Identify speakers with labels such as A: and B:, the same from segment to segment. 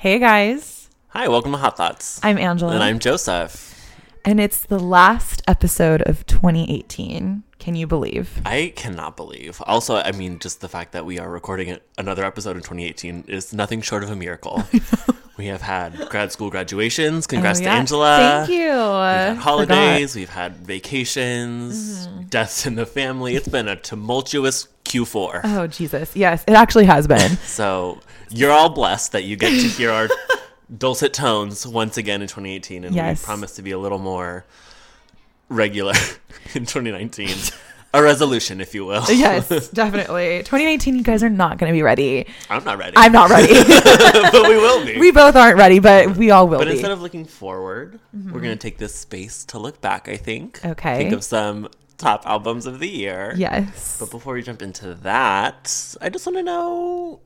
A: Hey guys,
B: Hi, welcome to Hot Thoughts.
A: I'm Angela.
B: and I'm Joseph.
A: and it's the last episode of 2018. Can you believe?
B: I cannot believe. Also, I mean, just the fact that we are recording another episode in 2018 is nothing short of a miracle. we have had grad school graduations. Congrats
A: Oh,
B: to. Angela.
A: Thank you.
B: We've had
A: Forgot.
B: holidays. We've had vacations.
A: Mm-hmm.
B: Deaths in the family. It's been a tumultuous Q4.
A: Oh Jesus, yes, it actually has been.
B: So you're all blessed that you get to hear our dulcet tones once again in 2018, and
A: Yes.
B: we promise to be a little more regular in 2019. A resolution, if you will.
A: yes, definitely. 2019, you guys are not going to be ready.
B: I'm not ready,
A: I'm not ready.
B: but we will be.
A: we both aren't ready, but we all will
B: but
A: be.
B: instead of looking forward, we're mm-hmm. gonna take this space to look back. I think.
A: Okay.
B: Think of some top albums of the year.
A: yes.
B: But before we jump into that, I just want to know,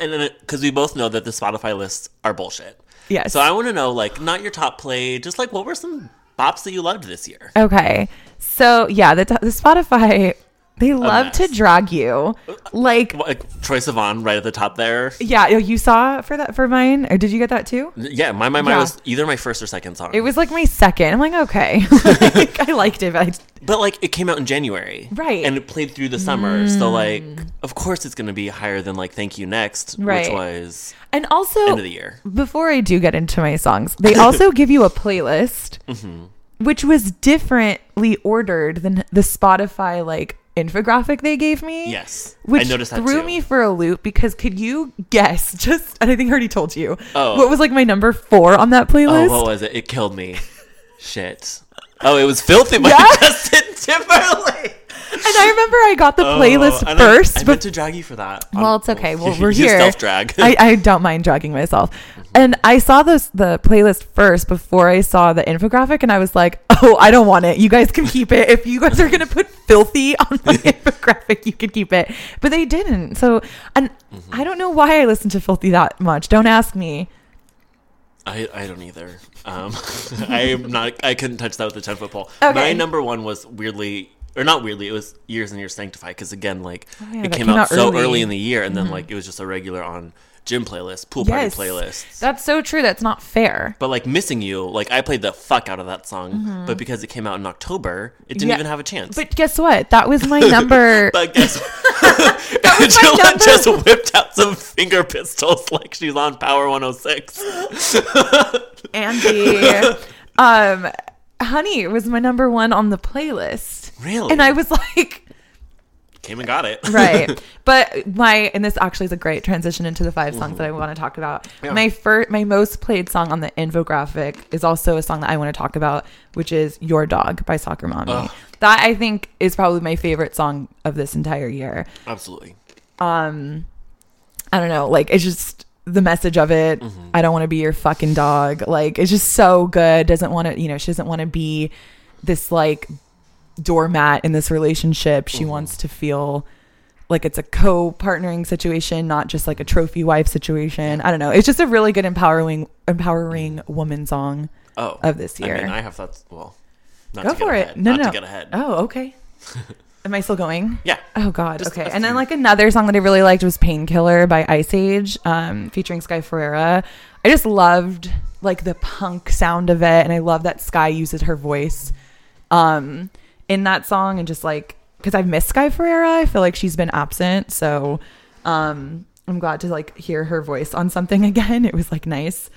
B: and then because we both know that the Spotify lists are bullshit.
A: Yes.
B: So I want to know, like, not your top play, just like what were some bops that you loved this year?
A: Okay. So yeah, the, the Spotify they love to drag you. Like
B: Like Troye Sivan right at the top there.
A: yeah, you saw for that for mine, or did you get that too?
B: Yeah, my my, my
A: Yeah.
B: was either my first or second song.
A: It was like my second. I'm like, okay, like, I liked it, but I,
B: but like it came out in January,
A: Right. Mm.
B: And it played through the summer, so like, of course it's gonna be higher than like "Thank You Next,"
A: Right.
B: which was
A: and also
B: end of the year.
A: before I do get into my songs, they also give you a playlist,
B: Mm-hmm.
A: which was differently ordered than the Spotify like infographic they gave me.
B: Yes,
A: Which
B: I noticed that
A: threw
B: too.
A: me for a loop because could you guess just and I think I already told you
B: Oh.
A: what was like my number four on that playlist?
B: Oh, what was it? It killed me. Shit. Oh, it was filthy by
A: Yeah.
B: Justin Timberlake.
A: And I remember I got the playlist
B: Oh, and
A: first.
B: I,
A: but-
B: meant to drag you for that.
A: well, it's okay. Well, we're
B: You
A: here.
B: self-drag.
A: I, I don't mind dragging myself. And I saw this the playlist first before I saw the infographic, and I was like, "Oh, I don't want it. You guys can keep it. If you guys are gonna put filthy on my infographic, you can keep it." But they didn't. So, and
B: Mm-hmm.
A: I don't know why I listened to filthy that much. Don't ask me.
B: I, I don't either. Um, I'm not. I couldn't touch that with a ten foot pole.
A: Okay.
B: My number one was weirdly, or not weirdly. It was Years and Years Sanctified because again, like
A: Oh, yeah,
B: it came,
A: came
B: out, so
A: early. Mm-hmm.
B: early in the year, and then like it was just a regular on gym playlist, pool party
A: Yes,
B: playlists.
A: that's so true. That's not fair.
B: but like missing you, like I played the fuck out of that song, but because it came out in October, it didn't
A: Mm-hmm. Yeah,
B: even have a chance.
A: But guess what? That was my number.
B: But guess
A: was my
B: Angela
A: number.
B: just whipped out some finger pistols like she's on Power 106.
A: Andy. um, honey was my number one on the playlist.
B: Really?
A: And I was like,
B: Came and got it.
A: right. But my and this actually is a great transition into the five songs that I want to talk about.
B: Yeah.
A: My first my most played song on the infographic is also a song that I want to talk about, which is Your Dog by Soccer Mommy.
B: Ugh.
A: That I think is probably my favorite song of this entire year.
B: Absolutely.
A: Um I don't know, like it's just the message of it.
B: Mm-hmm.
A: I don't want to be your fucking dog. Like it's just so good. Doesn't want to, you know, she doesn't want to be this like doormat in this relationship. She wants to feel like it's a co-partnering situation, not just like a trophy wife situation. I don't know. It's just a really good empowering empowering woman song
B: Oh.
A: of this year.
B: I mean, I have thoughts. Well, not
A: Go for it.
B: ahead.
A: No,
B: not
A: no.
B: to get ahead.
A: Oh, okay. Am I still going?
B: Yeah.
A: Oh God.
B: Just
A: okay. And then like another song that I really liked was Painkiller by Iceage, um, featuring Sky Ferreira. I just loved like the punk sound of it, and I love that Sky uses her voice um in that song and just like because I've missed Sky Ferreira. I feel like she's been absent. So um I'm glad to like hear her voice on something again. It was like nice.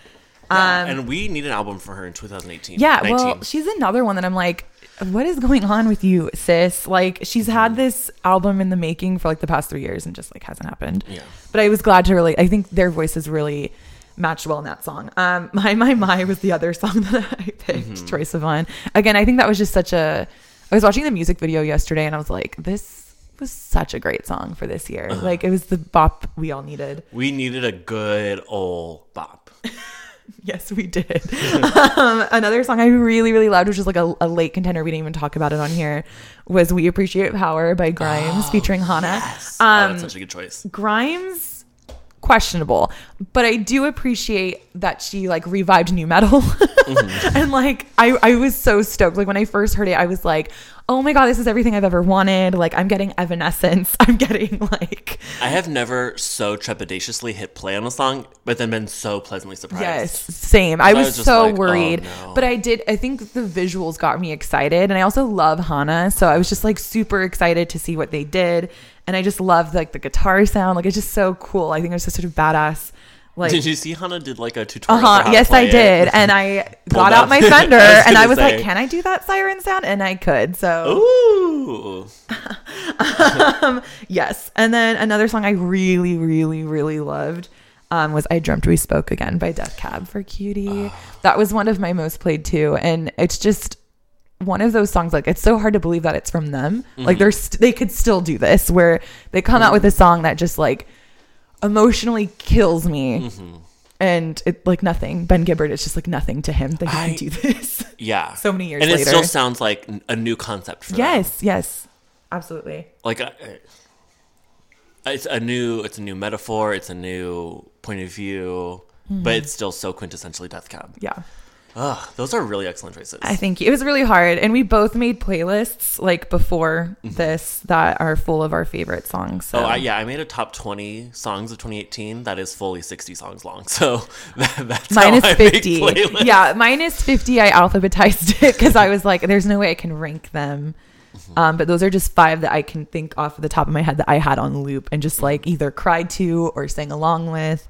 B: Yeah,
A: Um,
B: and we need an album for her in 2018.
A: yeah,
B: 19.
A: well, she's another one that I'm like, what is going on with you, sis? Like, she's
B: Mm-hmm.
A: had this album in the making for like the past three years and just like hasn't happened.
B: Yeah.
A: But I was glad to really, I think their voices really matched well in that song. Um, My My My was the other song that I picked,
B: Mm-hmm.
A: Troye Sivan. Again, I think that was just such a. I was watching the music video yesterday and I was like, this was such a great song for this year. Like, it was the bop we all needed.
B: We needed a good old bop.
A: Yes, we did. um, another song I really, really loved, which is like a, a late contender. We didn't even talk about it on here. Was "We Appreciate Power" by Grimes featuring Hana.
B: Yes. oh,
A: Um,
B: that's such a good choice.
A: Grimes questionable. But I do appreciate that she like revived nu metal. Mm-hmm. and like I, I was so stoked. Like when I first heard it, I was like, oh my God, this is everything I've ever wanted. Like I'm getting Evanescence. I'm getting like
B: I have never so trepidatiously hit play on a song, but then been so pleasantly surprised.
A: Yes, same. I was,
B: was
A: so
B: like, oh,
A: worried,
B: no.
A: but I did. I think the visuals got me excited, and I also love Hana, so I was just like super excited to see what they did, and I just loved like the guitar sound. Like it's just so cool. I think it was just sort of badass. Like,
B: Did you see Hana did like a tutorial? Uh-huh,
A: Yes, I did, and I got out my Fender,
B: I
A: and I was
B: say.
A: like, "Can I do that siren sound?" And I could. So
B: Ooh.
A: Yes. And then another song I really, really, really loved um, was I Dreamt We Spoke Again by Death Cab for Cutie. That was one of my most played too. And it's just one of those songs, like, it's so hard to believe that it's from them. Like, they're st- they could still do this where they come out with a song that just like emotionally kills me. And it like nothing. Ben Gibbard, it's just like nothing to him that he
B: I-
A: can do this.
B: Yeah.
A: So many years
B: and it
A: later.
B: still sounds like a new concept for them.
A: yes, yes. Absolutely.
B: Like uh, it's a new it's a new metaphor, it's a new point of view,
A: Mm-hmm.
B: but it's still so quintessentially Death Cab.
A: Yeah.
B: Ugh, those are really excellent choices.
A: I think it was really hard, and we both made playlists like before
B: Mm-hmm.
A: this that are full of our favorite songs. So
B: Oh, I, yeah, I made a top 20 songs of 2018 that is fully 60 songs long. So that, that's
A: mine
B: how
A: is
B: I make
A: fifty.
B: playlists.
A: Yeah, mine is fifty. I alphabetized it because I was like, "There's no way I can rank them."
B: Mm-hmm.
A: Um, but those are just five that I can think off the top of my head that I had on loop and just like either cried to or sang along with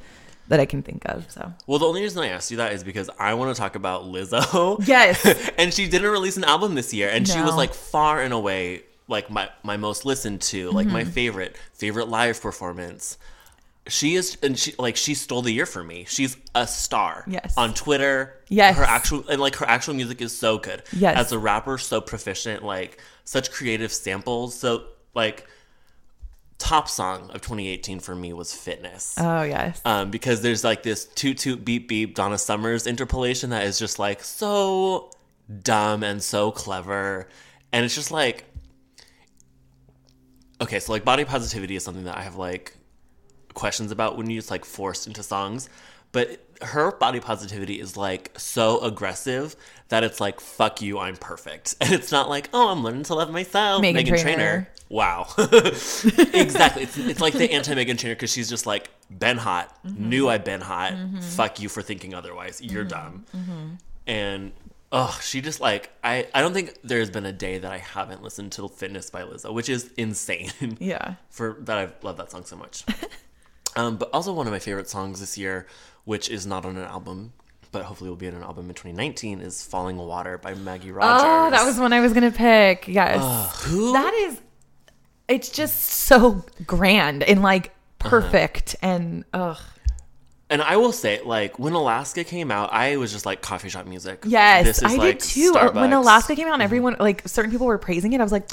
A: that I can think of. So
B: Well, the only reason I asked you that is because I want to talk about Lizzo.
A: yes,
B: and she didn't release an album this year and she was like far and away like my my most listened to like
A: Mm-hmm.
B: my favorite favorite live performance she is and she like she stole the year for me she's a star
A: Yes.
B: on twitter
A: Yes.
B: her actual and like her actual music is so good
A: Yes.
B: as a rapper so proficient like such creative samples so like top song of 2018 for me was fitness.
A: Oh yes,
B: um, because there's like this toot toot beep beep Donna Summers interpolation that is just like so dumb and so clever, and it's just like okay, so like body positivity is something that I have like questions about when you just like forced into songs, but her body positivity is like so aggressive that it's like fuck you, I'm perfect, and it's not like oh I'm learning to love myself,
A: Meghan
B: Megan
A: Trainor.
B: Wow. exactly. It's, it's like the anti Megan Trainor because she's just like, been hot,
A: Mm-hmm.
B: knew I've been hot. Fuck you for thinking otherwise. You're
A: Mm-hmm.
B: dumb. And oh, she just like, I, I don't think there's been a day that I haven't listened to Fitness by Lizzo, which is insane
A: yeah.
B: for that. I love that song so much. um, but also one of my favorite songs this year, which is not on an album. But hopefully will be on an album in 2019. Is "Falling Water" by Maggie Rogers.
A: Oh, that was one I was gonna pick. Yes.
B: who
A: that is it's just so grand and like
B: Uh-huh.
A: perfect and ugh
B: And I will say, like when Alaska came out, I was just like coffee shop music.
A: yes
B: This is,
A: i
B: like,
A: did too Uh, when
B: Mm-hmm.
A: alaska came out and everyone like certain people were praising it i was like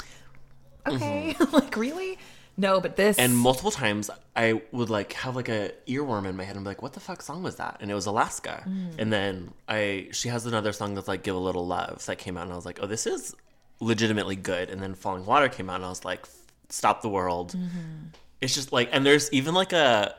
A: okay like really no but this
B: And multiple times, I would like have like a earworm in my head and be like, "What the fuck song was that?" And it was Alaska.
A: Mm.
B: And then I, she has another song that's like "Give a Little Love" that came out, and I was like, "Oh, this is legitimately good." And then "Falling Water" came out, and I was like, "Stop the World."
A: Mm-hmm.
B: It's just like, and there's even like a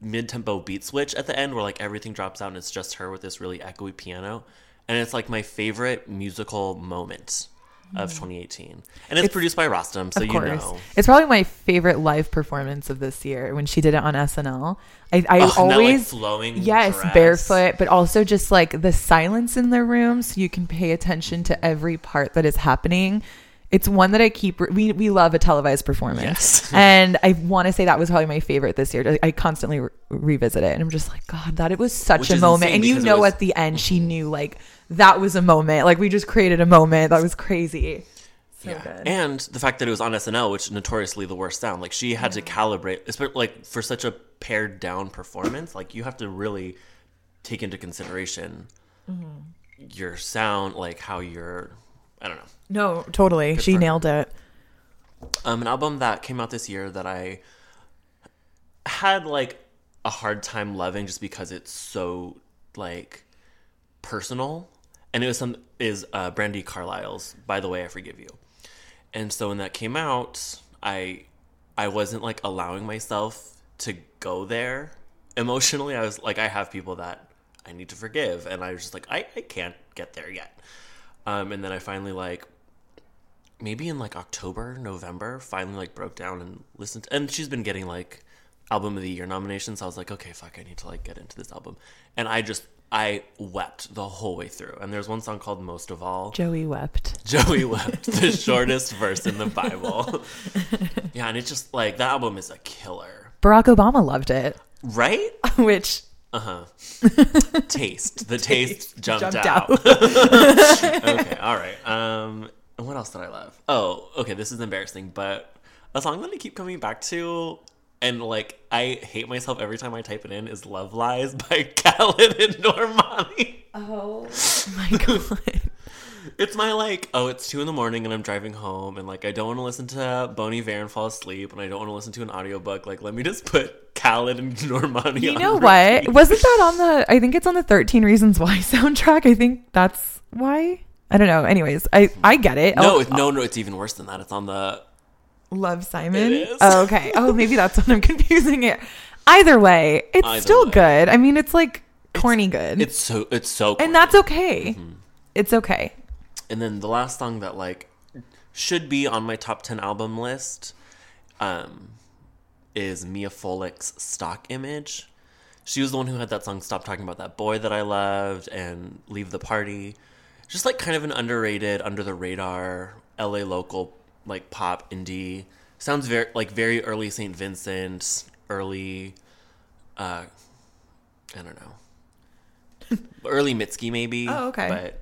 B: mid tempo beat switch at the end where like everything drops out and it's just her with this really echoey piano. And it's like my favorite musical moment of 2018. And it's, produced by Rostam, so
A: of
B: you
A: course
B: know.
A: it's probably my favorite live performance of this year when she did it on snl i, I
B: Oh, and that, like,
A: always
B: flowing
A: yes
B: dress.
A: barefoot but also just like the silence in the room so you can pay attention to every part that is happening it's one that i keep we, we love a televised performance
B: Yes.
A: and i want to say that was probably my favorite this year i constantly re- revisit it and i'm just like god that it was such
B: Which
A: a moment and you know
B: was-
A: at the end she knew like that was a moment like we just created a moment that was crazy so
B: Yeah.
A: good
B: And the fact that it was on SNL, which notoriously the worst sound, like she had to calibrate, like for such a pared down performance, like you have to really take into consideration
A: Mm-hmm.
B: your sound, like how you're, I don't know.
A: No totally she
B: for her.
A: nailed it
B: Um, an album that came out this year that I had like a hard time loving just because it's so like personal, and it was some is uh, Brandi Carlile's "By the Way I Forgive You," and so when that came out, I I wasn't like allowing myself to go there emotionally. I was like, I have people that I need to forgive, and I was just like, I, I can't get there yet. Um, and then I finally like maybe in like October, November, finally like broke down and listened. and she's been getting like album of the year nominations. I was like, okay, fuck, I need to like get into this album. And I just I wept the whole way through. And there's one song called Most of All.
A: Joey wept.
B: Joey wept, the shortest verse in the Bible. yeah, and it's just like that album is a killer.
A: Barack Obama loved it,
B: Right?
A: which
B: Uh huh. taste. The taste, jumped,
A: jumped
B: out.
A: out.
B: okay, all right. Um, and what else did I love? Oh, okay. This is embarrassing, but a song that I keep coming back to, and like I hate myself every time I type it in, is "Love Lies" by Khalid and Normani.
A: oh my god.
B: It's my like, oh, it's two in the morning and I'm driving home, and like I don't want to listen to Bon Iver and fall asleep, and I don't want to listen to an audiobook. Like, let me just put Khalid and Normani.
A: You know what? Wasn't that on the? I think it's on the Thirteen Reasons Why soundtrack. I think that's why. I don't know. Anyways, I I get it.
B: No,
A: Oh,
B: no, no. It's even worse than that. It's on the
A: Love Simon.
B: It is.
A: Oh, okay. Oh, maybe that's what I'm confusing it. Either way, it's
B: Either
A: still
B: way.
A: good. I mean, it's like corny good,
B: It's so it's so
A: and that's okay.
B: Mm-hmm.
A: It's okay.
B: And then the last song that like should be on my top 10 album list um is Mia Folick's Stock Image. She was the one who had that song Stop Talking About That Boy that I loved and Leave the Party. Just like kind of an underrated, under the radar LA local like pop indie. Sounds very like very early St. Vincent, early uh I don't know. early Mitski maybe.
A: Oh, okay.
B: But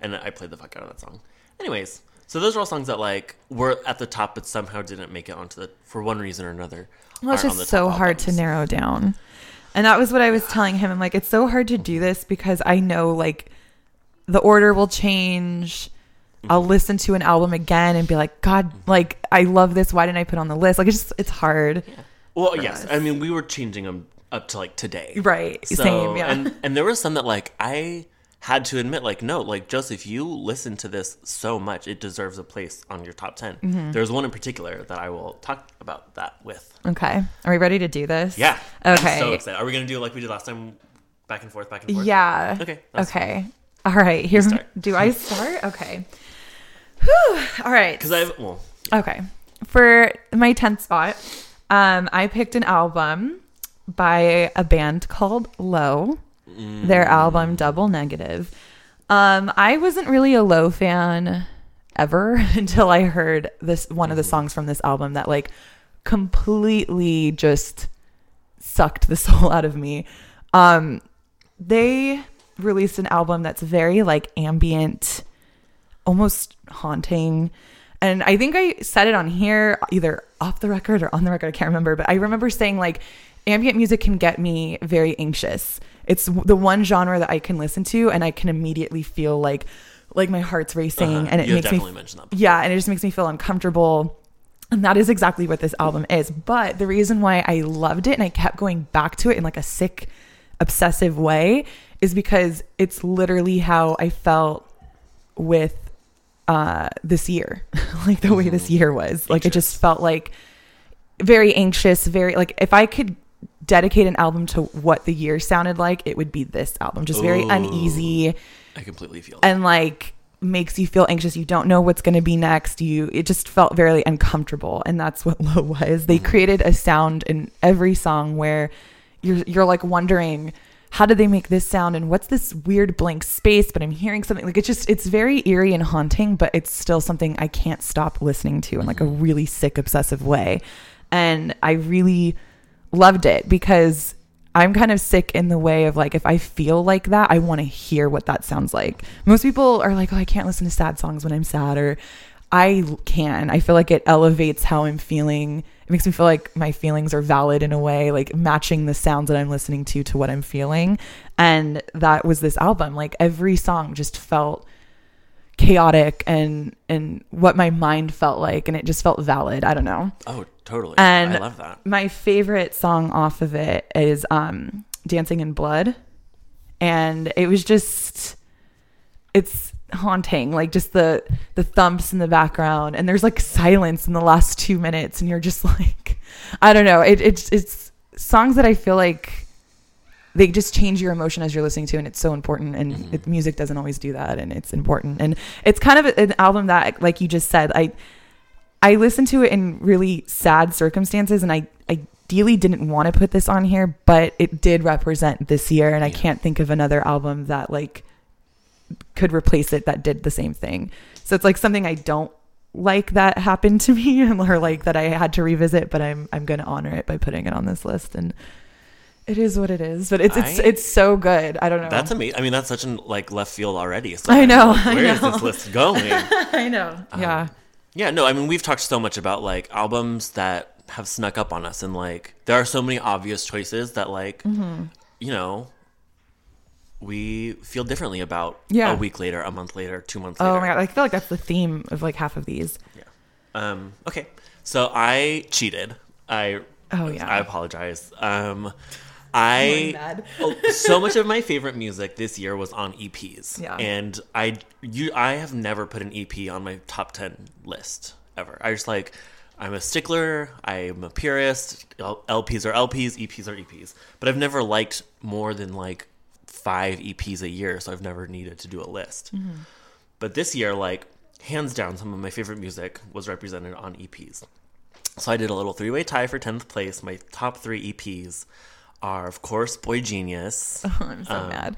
B: and I played the fuck out of that song. Anyways, so those are all songs that like were at the top, but somehow didn't make it onto the for one reason or another.
A: Well, it's just so hard to narrow down. And that was what I was telling him. I'm like, it's so hard to do this because I know like the order will change. I'll
B: Mm-hmm.
A: listen to an album again and be like, God, like I love this. Why didn't I put it on the list? Like it's just it's hard.
B: Well, yes,
A: us.
B: I mean we were changing them up to like today,
A: Right.
B: So,
A: Same. Yeah.
B: And and there was some that like I had to admit, like, no, like Joseph, you listen to this so much, it deserves a place on your top 10
A: Mm-hmm.
B: There's one in particular that I will talk about that with.
A: okay. Are we ready to do this?
B: Yeah.
A: Okay.
B: I'm so excited. Are we gonna do it like we did last time, back and forth, back and forth?
A: Yeah.
B: Okay,
A: Okay. All right. Here. Do I start? Okay. Whew. All right.
B: Because I've well,
A: Okay. For my 10th spot, um, I picked an album by a band called Low. Their album Double Negative. Um, I wasn't really a Low fan ever until I heard this one of the songs from this album that like completely just sucked the soul out of me. Um, they released an album that's very like ambient, almost haunting. And I think I said it on here, either off the record or on the record. I can't remember, but I remember saying like ambient music can get me very anxious. It's the one genre that I can listen to and I can immediately feel like like my heart's racing
B: uh-huh.
A: and it
B: you
A: makes me
B: mentioned that.
A: yeah, and it just makes me feel uncomfortable. And that is exactly what this album is. But the reason why I loved it and I kept going back to it in like a sick, obsessive way is because it's literally how I felt with uh this year. like the way this year was. Like it just felt like very anxious, very like if I could dedicate an album to what the year sounded like, it would be this album. Just very
B: Ooh.
A: uneasy
B: I completely feel that.
A: and like makes you feel anxious you don't know what's going to be next you it just felt very uncomfortable and that's what low was they created a sound in every song where you're you're like wondering how did they make this sound and what's this weird blank space but i'm hearing something like it's just it's very eerie and haunting but it's still something i can't stop listening to in like a mm-hmm. really sick obsessive way and i really loved it because I'm kind of sick in the way of like if I feel like that, I want to hear what that sounds like. Most people are like, "Oh, I can't listen to sad songs when I'm sad," or I can. I feel like it elevates how I'm feeling. It makes me feel like my feelings are valid in a way, like matching the sounds that I'm listening to to what I'm feeling. And that was this album. Like every song just felt chaotic and and what my mind felt like and it just felt valid. I don't know.
B: oh, totally.
A: And
B: I love that.
A: my favorite song off of it is um Dancing in Blood. And it was just it's haunting, like just the the thumps in the background and there's like silence in the last 2 minutes and you're just like I don't know, it it's it's songs that I feel like they just change your emotion as you're listening to, and it's so important. And
B: Mhm.
A: it, music doesn't always do that, and it's important. And it's kind of an album that, like you just said, I I listened to it in really sad circumstances, and I ideally didn't want to put this on here, but it did represent this year, and I can't think of another album that like could replace it that did the same thing. So it's like something I don't like that happened to me or like that I had to revisit, but I'm I'm going to honor it by putting it on this list and it is what it is, but it's it's
B: I-
A: it's so good. I don't know.
B: That's amazing. I mean, that's such an like left field already. So
A: I know,
B: like,
A: I
B: Where is
A: know.
B: this list going?
A: I know.
B: Um,
A: yeah.
B: Yeah, no, I mean we've talked so much about like albums that have snuck up on us and like there are so many obvious choices that like
A: Mm-hmm.
B: you know we feel differently about
A: Yeah.
B: a week later, a month later, two months later.
A: Oh my god, I feel like that's the theme of like half of these.
B: Um okay. So I cheated. I
A: Oh yeah.
B: I apologize. Um I oh, so much of my favorite music this year was on EPs.
A: Yeah.
B: And I you I have never put an EP on my top 10 list ever. I just like I'm a stickler, I'm a purist. LPs are LPs, EPs are EPs. But I've never liked more than like 5 EPs a year, so I've never needed to do a list. But this year like hands down some of my favorite music was represented on EPs. So I did a little three-way tie for 10th place. My top 3 EPs are of course boygenius.
A: I'm so
B: um,
A: mad.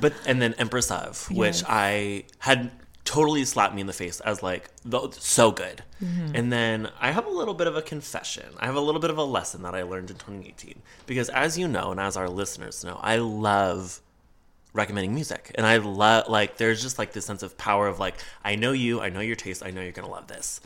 B: but and then Empress of, which
A: Yes.
B: I had totally slapped me in the face as like so good.
A: Mm-hmm.
B: And then I have a little bit of a confession. I have a little bit of a lesson that I learned in 2018 because as you know and as our listeners know, I love recommending music and I love like there's just like this sense of power of like I know you, I know your taste, I know you're going to love this.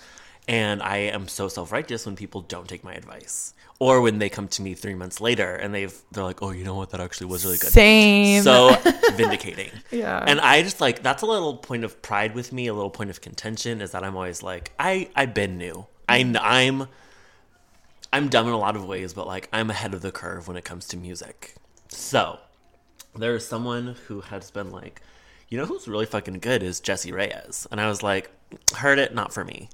B: And I am so self-righteous when people don't take my advice. Or when they come to me 3 months later and they've they're like, "Oh, you know what? That actually was really good."
A: Same.
B: so vindicating.
A: Yeah.
B: And I just like that's a little point of pride with me, a little point of contention is that I'm always like I I've been new. I I'm I'm dumb in a lot of ways, but like I'm ahead of the curve when it comes to music. So there is someone who has been like, you know who's really fucking good is Jessie Reyez, and I was like, heard it, not for me.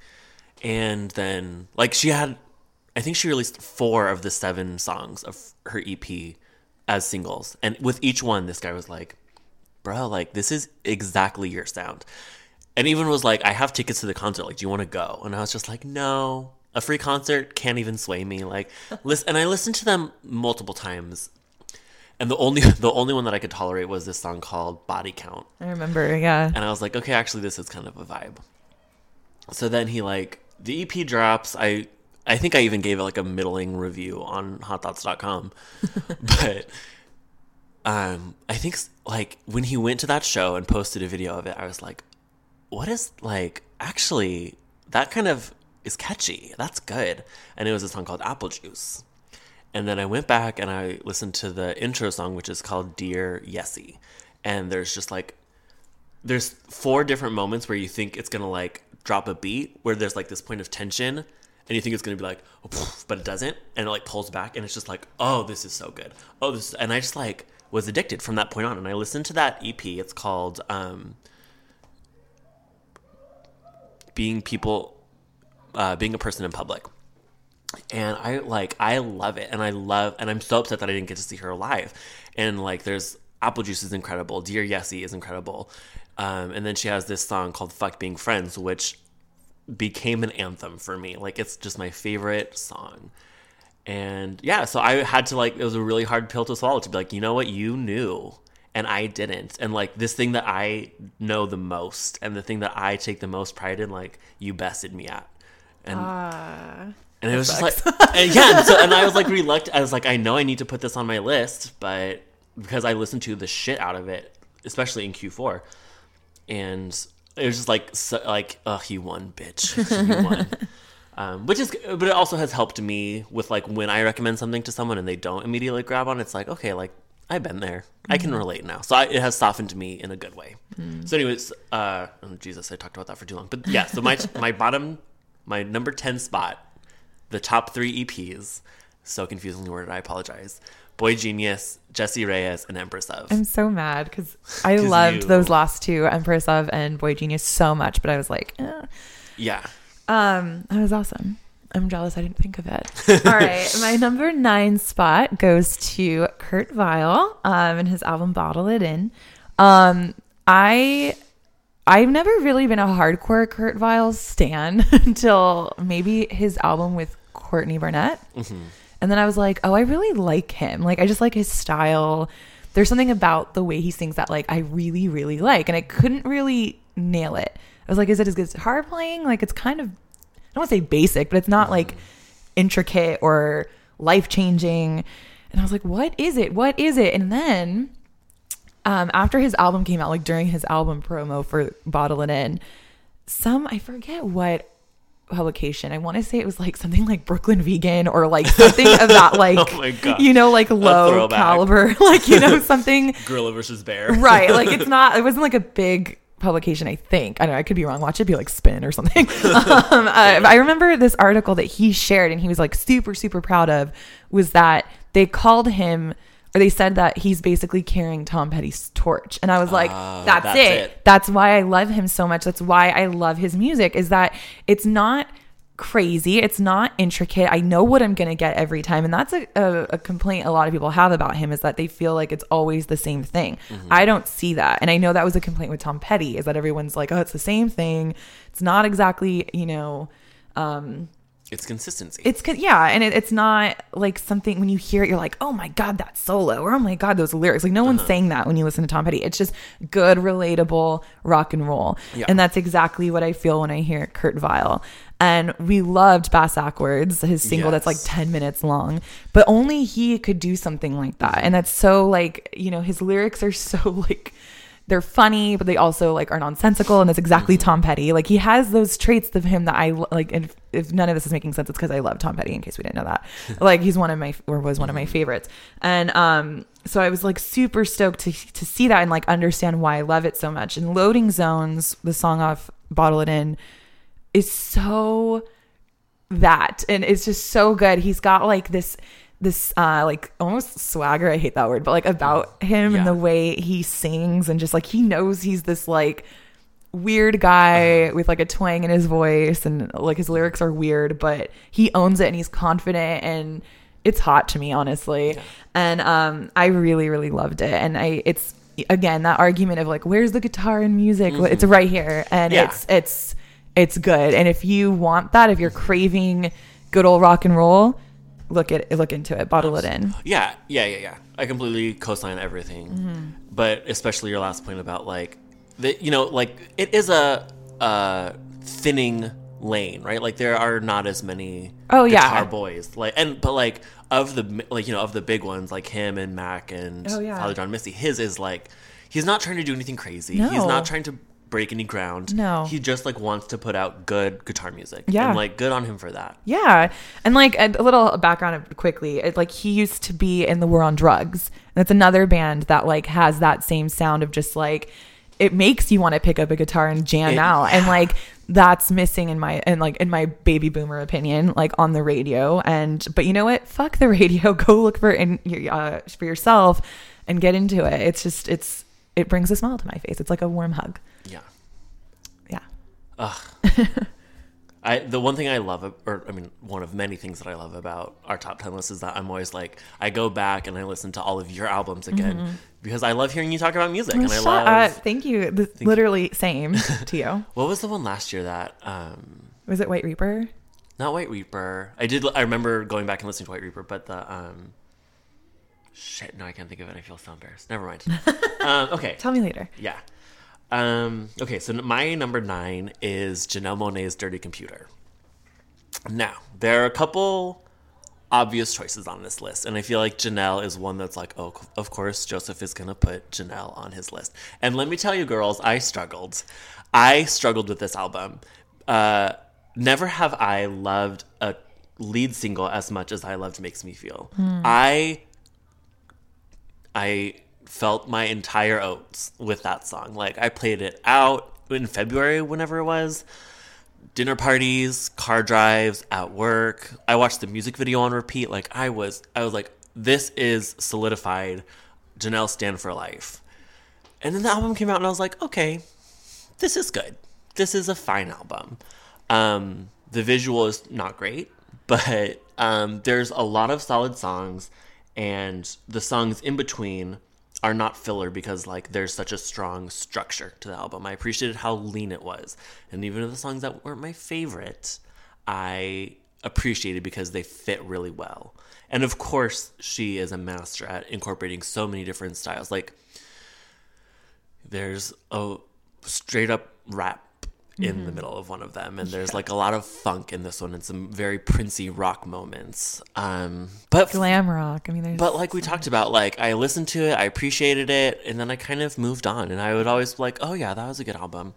B: And then like she had, I think she released four of the seven songs of her EP as singles, and with each one, this guy was like, bro, like this is exactly your sound. And even was like, I have tickets to the concert. Like, do you want to go? And I was just like, no, a free concert can't even sway me. Like, listen, and I listened to them multiple times, and the only the only one that I could tolerate was this song called Body Count.
A: I remember, yeah.
B: And I was like, okay, actually, this is kind of a vibe. So then he like the EP drops. I I think I even gave it like a middling review on HotThoughts.com, but um, I think like when he went to that show and posted a video of it, I was like, what is like actually that kind of is catchy. That's good. And it was a song called Apple Juice. And then I went back and I listened to the intro song, which is called Dear Yessie. And there's just like, there's four different moments where you think it's gonna like drop a beat, where there's like this point of tension, and you think it's gonna be like, oh, but it doesn't, and it like pulls back, and it's just like, oh, this is so good. Oh, this, and I just like was addicted from that point on. And I listened to that EP. It's called um, Being People, uh, Being a Person in Public and I like I love it, and I love, and I'm so upset that I didn't get to see her live. And like, there's Apple Juice is incredible, Dear Yessie is incredible, um, and then she has this song called "Fuck Being Friends," which became an anthem for me. Like, it's just my favorite song. And yeah, so I had to like, it was a really hard pill to swallow to be like, you know what, you knew. And I didn't. And like this thing that I know the most and the thing that I take the most pride in, like, you bested me at. And
A: Ah.
B: and it was just like, and yeah. And so, and I was like reluctant. I was like, I know I need to put this on my list, but because I listened to the shit out of it, especially in Q4, and it was just like, so, like, oh, you won, bitch, you won. um, which is, but it also has helped me with like when I recommend something to someone and they don't immediately grab on. It's like, okay, like I've been there. I can relate now. So I, it has softened me in a good way. So, anyways, uh, oh, Jesus, I talked about that for too long. But yeah, so my my bottom, my number ten spot the top three EPs. So confusingly worded, I apologize. Boy Genius, Jessie Reyez, and Empress of.
A: I'm so mad because I loved
B: you-
A: those last two, Empress of and boygenius, so much, but I was like, eh.
B: yeah.
A: um, that was awesome. I'm jealous I didn't think of it. All right. My number nine spot goes to Kurt Vile um, and his album Bottle It In. Um, I. I've never really been a hardcore Kurt Vile stan until maybe his album with Courtney Barnett. And then I was like, oh, I really like him. Like, I just like his style. There's something about the way he sings that, like, I really, really like. And I couldn't really nail it. I was like, is it his guitar playing? Like, it's kind of, I don't want to say basic, but it's not like intricate or life changing. And I was like, what is it? What is it? And then um, after his album came out, like during his album promo for Bottle It In, some, I forget what publication. I want to say it was like something like Brooklyn Vegan or like something of that, like,
B: Oh my God.
A: you know, like low caliber, like, you know, something
B: Gorilla versus bear.
A: right like it's not it wasn't like a big publication i think i don't know i could be wrong watch it be like spin or something um, uh, i remember this article that he shared and he was like super super proud of was that they called him they said that he's basically carrying tom petty's torch. And i was like
B: Oh,
A: that's,
B: that's
A: it.
B: it.
A: that's why i love him so much. That's why i love his music is that it's not crazy. It's not intricate. I know what i'm gonna get every time. And that's a, a, a complaint a lot of people have about him is that they feel like it's always the same thing. I don't see that. And i know that was a complaint with tom petty is that everyone's like oh it's the same thing. It's not exactly you know um
B: It's consistency.
A: it's yeah and it, it's not like something when you hear it you're like oh my god that solo or oh my god those lyrics like no one's uh-huh. saying that when you listen to tom petty. It's just good relatable rock and roll.
B: Yeah.
A: and that's exactly what i feel when i hear kurt vile and we loved Bassackwards, his single that's like 10 minutes long but only he could do something like that. And that's so like you know his lyrics are so like they're funny, but they also like are nonsensical, and that's exactly Tom Petty. Like he has those traits of him that I like. And if, if none of this is making sense, it's because I love Tom Petty. In case we didn't know that, like he's one of my or was one of my favorites. And um, so I was like super stoked to to see that and like understand why I love it so much. And Loading Zones, the song off Bottle It In, is so that and it's just so good he's got like this this uh like almost swagger i hate that word but like about him and the way he sings and just like he knows he's this like weird guy
B: Uh-huh.
A: with like a twang in his voice and like his lyrics are weird but he owns it and he's confident and it's hot to me honestly and um i really really loved it and i it's again that argument of like where's the guitar and music Well, it's right here and
B: Mm-hmm. Yeah.
A: it's it's it's good and if you want that if you're craving good old rock and roll look at look into it bottle it in
B: Yeah, yeah, yeah, yeah. I completely co-sign everything,
A: Mm-hmm.
B: but especially your last point about like the you know like it is a uh thinning lane, right? Like there are not as many
A: Oh, yeah.
B: guitar boys like and but like of the like you know of the big ones like him and Mac and
A: Oh, yeah.
B: Father John Misty, his is like he's not trying to do anything crazy.
A: No.
B: He's not trying to break any ground.
A: No.
B: he just like wants to put out good guitar music.
A: Yeah.
B: and like good on him for that.
A: Yeah, and like a, a little background quickly, it, like he used to be in the War on Drugs. And that's another band that like has that same sound of just like it makes you want to pick up a guitar and jam
B: It-
A: out, and like that's missing in my and like in my baby boomer opinion, like on the radio. And but you know what? Fuck the radio. Go look for in your uh, for yourself and get into it. It's just it's it brings a smile to my face. It's like a warm hug.
B: Yeah.
A: Yeah.
B: I the one thing I love, or I mean, one of many things that I love about our top ten list is that I'm always like, I go back and I listen to all of your albums again because I love hearing you talk about music, and I love.
A: up. Thank you. Th- literally same to you.
B: What was the one last year that? um
A: Was it White Reaper?
B: Not White Reaper. I did. I remember going back and listening to White Reaper, but the um. Shit, no, I can't think of it. I feel so embarrassed. Never mind. um, okay,
A: Tell me later.
B: yeah. Um, okay, so my number nine is Janelle Monae's Dirty Computer. Now, there are a couple obvious choices on this list, and I feel like Janelle is one that's like, oh, of course, Joseph is going to put Janelle on his list. And let me tell you, girls, I struggled. I struggled with this album. Uh, never have I loved a lead single as much as I loved Makes Me Feel. I I felt my entire oats with that song. Like I played it out in February, whenever it was. Dinner parties, car drives, at work. I watched the music video on repeat. Like I was, I was like, this is solidified. Janelle stand for life. And then the album came out, and I was like, okay, this is good. This is a fine album. Um, the visual is not great. but um, there's a lot of solid songs, and the songs in between are not filler because like there's such a strong structure to the album. I appreciated how lean it was, and even the songs that weren't my favorite, I appreciated because they fit really well. And of course, she is a master at incorporating so many different styles. Like there's a straight up rap in the middle of one of them and there's like a lot of funk in this one and some very princey rock moments um but
A: Glam rock. I mean, there's.
B: but like we talked about like i listened to it i appreciated it and then i kind of moved on and i would always be like oh yeah that was a good album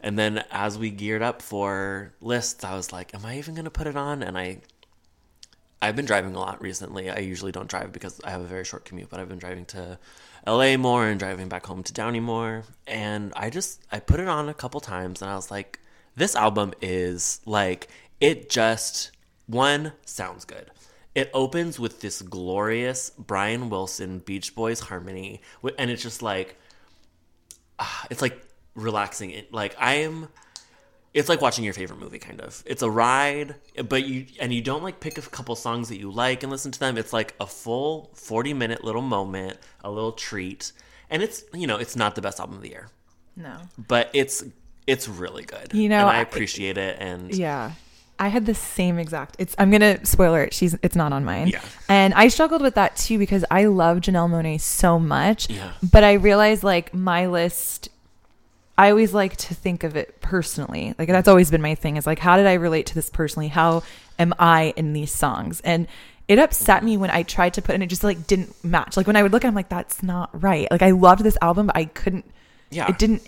B: and then as we geared up for lists i was like am i even going to put it on and i I've been driving a lot recently. I usually don't drive because I have a very short commute, but I've been driving to LA more and driving back home to Downey more. And I just I put it on a couple times and I was like, this album is like it just one sounds good. It opens with this glorious Brian Wilson Beach Boys harmony and it's just like ah, it's like relaxing. It like I am it's like watching your favorite movie kind of it's a ride but you and you don't like pick a couple songs that you like and listen to them it's like a full 40 minute little moment a little treat and it's you know it's not the best album of the year
A: no.
B: but it's it's really good
A: You know,
B: and i
A: I-
B: appreciate it and
A: Yeah. I had the same exact. It's. I'm gonna spoiler it. She's. It's not on mine.
B: Yeah.
A: And I struggled with that too because I love Janelle Monae so much.
B: Yeah.
A: But I realized like my list. I always like to think of it personally. Like that's always been my thing. Is like how did I relate to this personally? How am I in these songs? And it upset me when I tried to put and it just like didn't match. Like when I would look at, it, I'm like that's not right. Like I loved this album, but I couldn't.
B: Yeah.
A: It didn't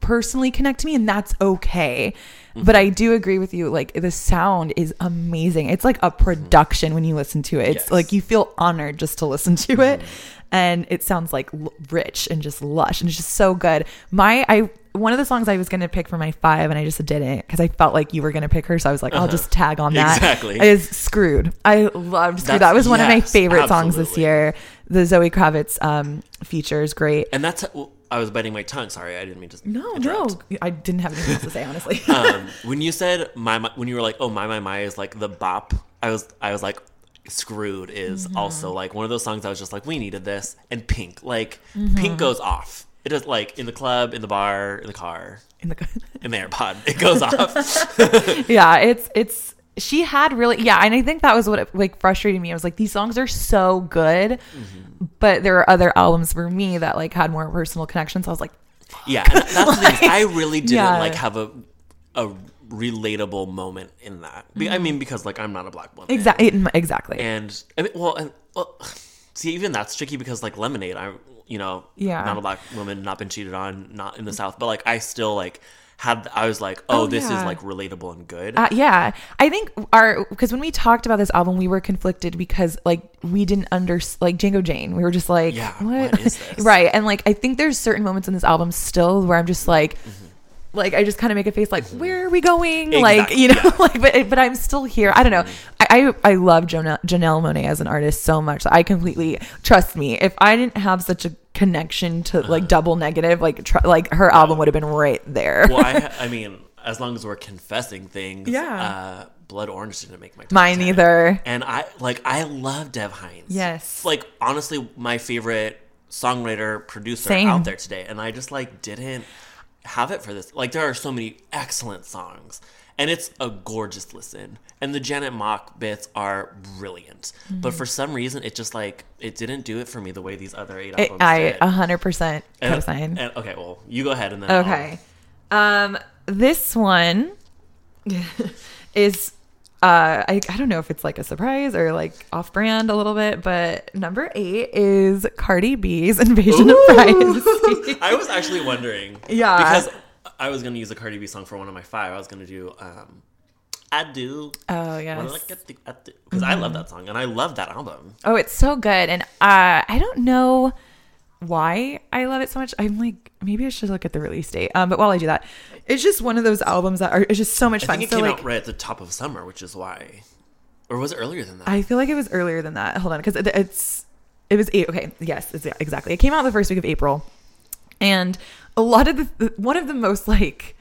A: personally connect to me and that's okay but i do agree with you like the sound is amazing it's like a production when you listen to it it's
B: Yes.
A: like you feel honored just to listen to it mm-hmm. And it sounds like l- rich and just lush and it's just so good. My i one of the songs i was going to pick for my five and i just didn't because i felt like you were going to pick her so i was like i'll just tag on that.
B: Exactly.
A: is screwed. I loved screwed.
B: That's-
A: that was one of my
B: yes,
A: favorite songs this year. The zoe kravitz um feature is great.
B: And that's well, i was biting my tongue sorry i didn't mean to
A: no,
B: interrupt.
A: no, I didn't have anything else to say, honestly.
B: um, when you said my, my when you were like oh my my my is like the bop i was i was like screwed is
A: Mm-hmm.
B: also like one of those songs i was just like we needed this and pink like
A: Mm-hmm.
B: pink goes off it is like in the club in the bar in the car
A: In the,
B: in the airpod it goes off
A: yeah, it's it's she had really yeah, and I think that was what it, like frustrated me. I was like, these songs are so good,
B: Mm-hmm.
A: but there are other albums for me that like had more personal connections. I was like,
B: yeah and that's the thing i really didn't
A: Yeah.
B: like have a a relatable moment in that Be- i mean because like i'm not a black woman
A: exactly, exactly.
B: and I mean, well, and well, see, even that's tricky because like Lemonade, I'm you know,
A: Yeah.
B: not a black woman, not been cheated on, not in the South, but like I still like had I was like, oh,
A: Oh,
B: this is like relatable and good.
A: Uh, yeah, I think our because when we talked about this album, we were conflicted because like we didn't under like Django Jane. We were just like,
B: Yeah,
A: what,
B: what is this?
A: right? And like I think there's certain moments in this album still where I'm just like.
B: Mm-hmm.
A: Like I just kind of make a face like where are we going like you know
B: yeah. Mm-hmm.
A: like but but I'm still here I don't know I I, I love Janelle, Janelle Monae as an artist so much I completely trust me if I didn't have such a connection to like double negative like tr- like her album would have been right there
B: well, I I mean, as long as we're confessing things,
A: Yeah.
B: Uh, Blood Orange didn't make my top
A: mine
B: 10.
A: either
B: And I like I love Dev Hynes.
A: Yes.
B: like honestly, my favorite songwriter producer
A: Same.
B: out there today, and I just like didn't have it for this. Like there are so many excellent songs, and it's a gorgeous listen. And the Janet Mock bits are brilliant,
A: Mm-hmm.
B: but for some reason, it just like it didn't do it for me the way these other eight
A: I-
B: albums
A: I
B: did.
A: a hundred percent
B: And-
A: co-sign.
B: and- okay, well, you go ahead and then I'll-
A: Okay. Um, this one is uh I, I don't know if it's like a surprise or like off brand a little bit, but number eight is Cardi B's Invasion of Privacy.
B: I was actually wondering.
A: Yeah.
B: Because I was going to use a Cardi B song for one of my five. I was going to do um, I Do.
A: Oh yeah,
B: Because I love that song and I love that album.
A: Oh, it's so good. And uh I don't know why I love it so much. I'm like maybe I should look at the release date. Um but while I do that, it's just one of those albums that are it's just so much
B: I
A: fun.
B: think it
A: so
B: came
A: like
B: out right at the top of summer, which is why. Or was it earlier than that?
A: I feel like it was earlier than that. Hold on, because it, it's it was eight. Okay, yes, it's, exactly. It came out the first week of April, and a lot of the one of the most like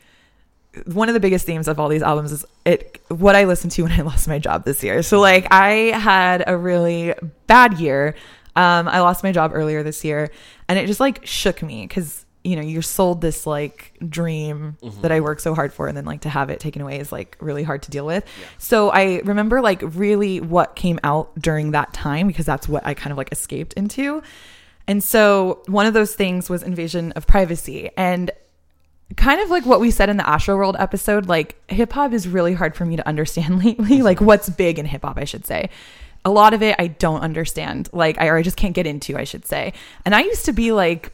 A: one of the biggest themes of all these albums is it what I listened to when I lost my job this year. So like I had a really bad year. Um, I lost my job earlier this year, and it just like shook me because you know you're sold this like dream that I work so hard for, and then like to have it taken away is like really hard to deal with. So I remember like really what came out during that time because that's what I kind of like escaped into. And so one of those things was invasion of privacy. And kind of like what we said in the Astroworld episode, like hip hop is really hard for me to understand lately. Like what's big in hip hop, I should say. A lot of it I don't understand. Like I or I just can't get into, I should say. And I used to be like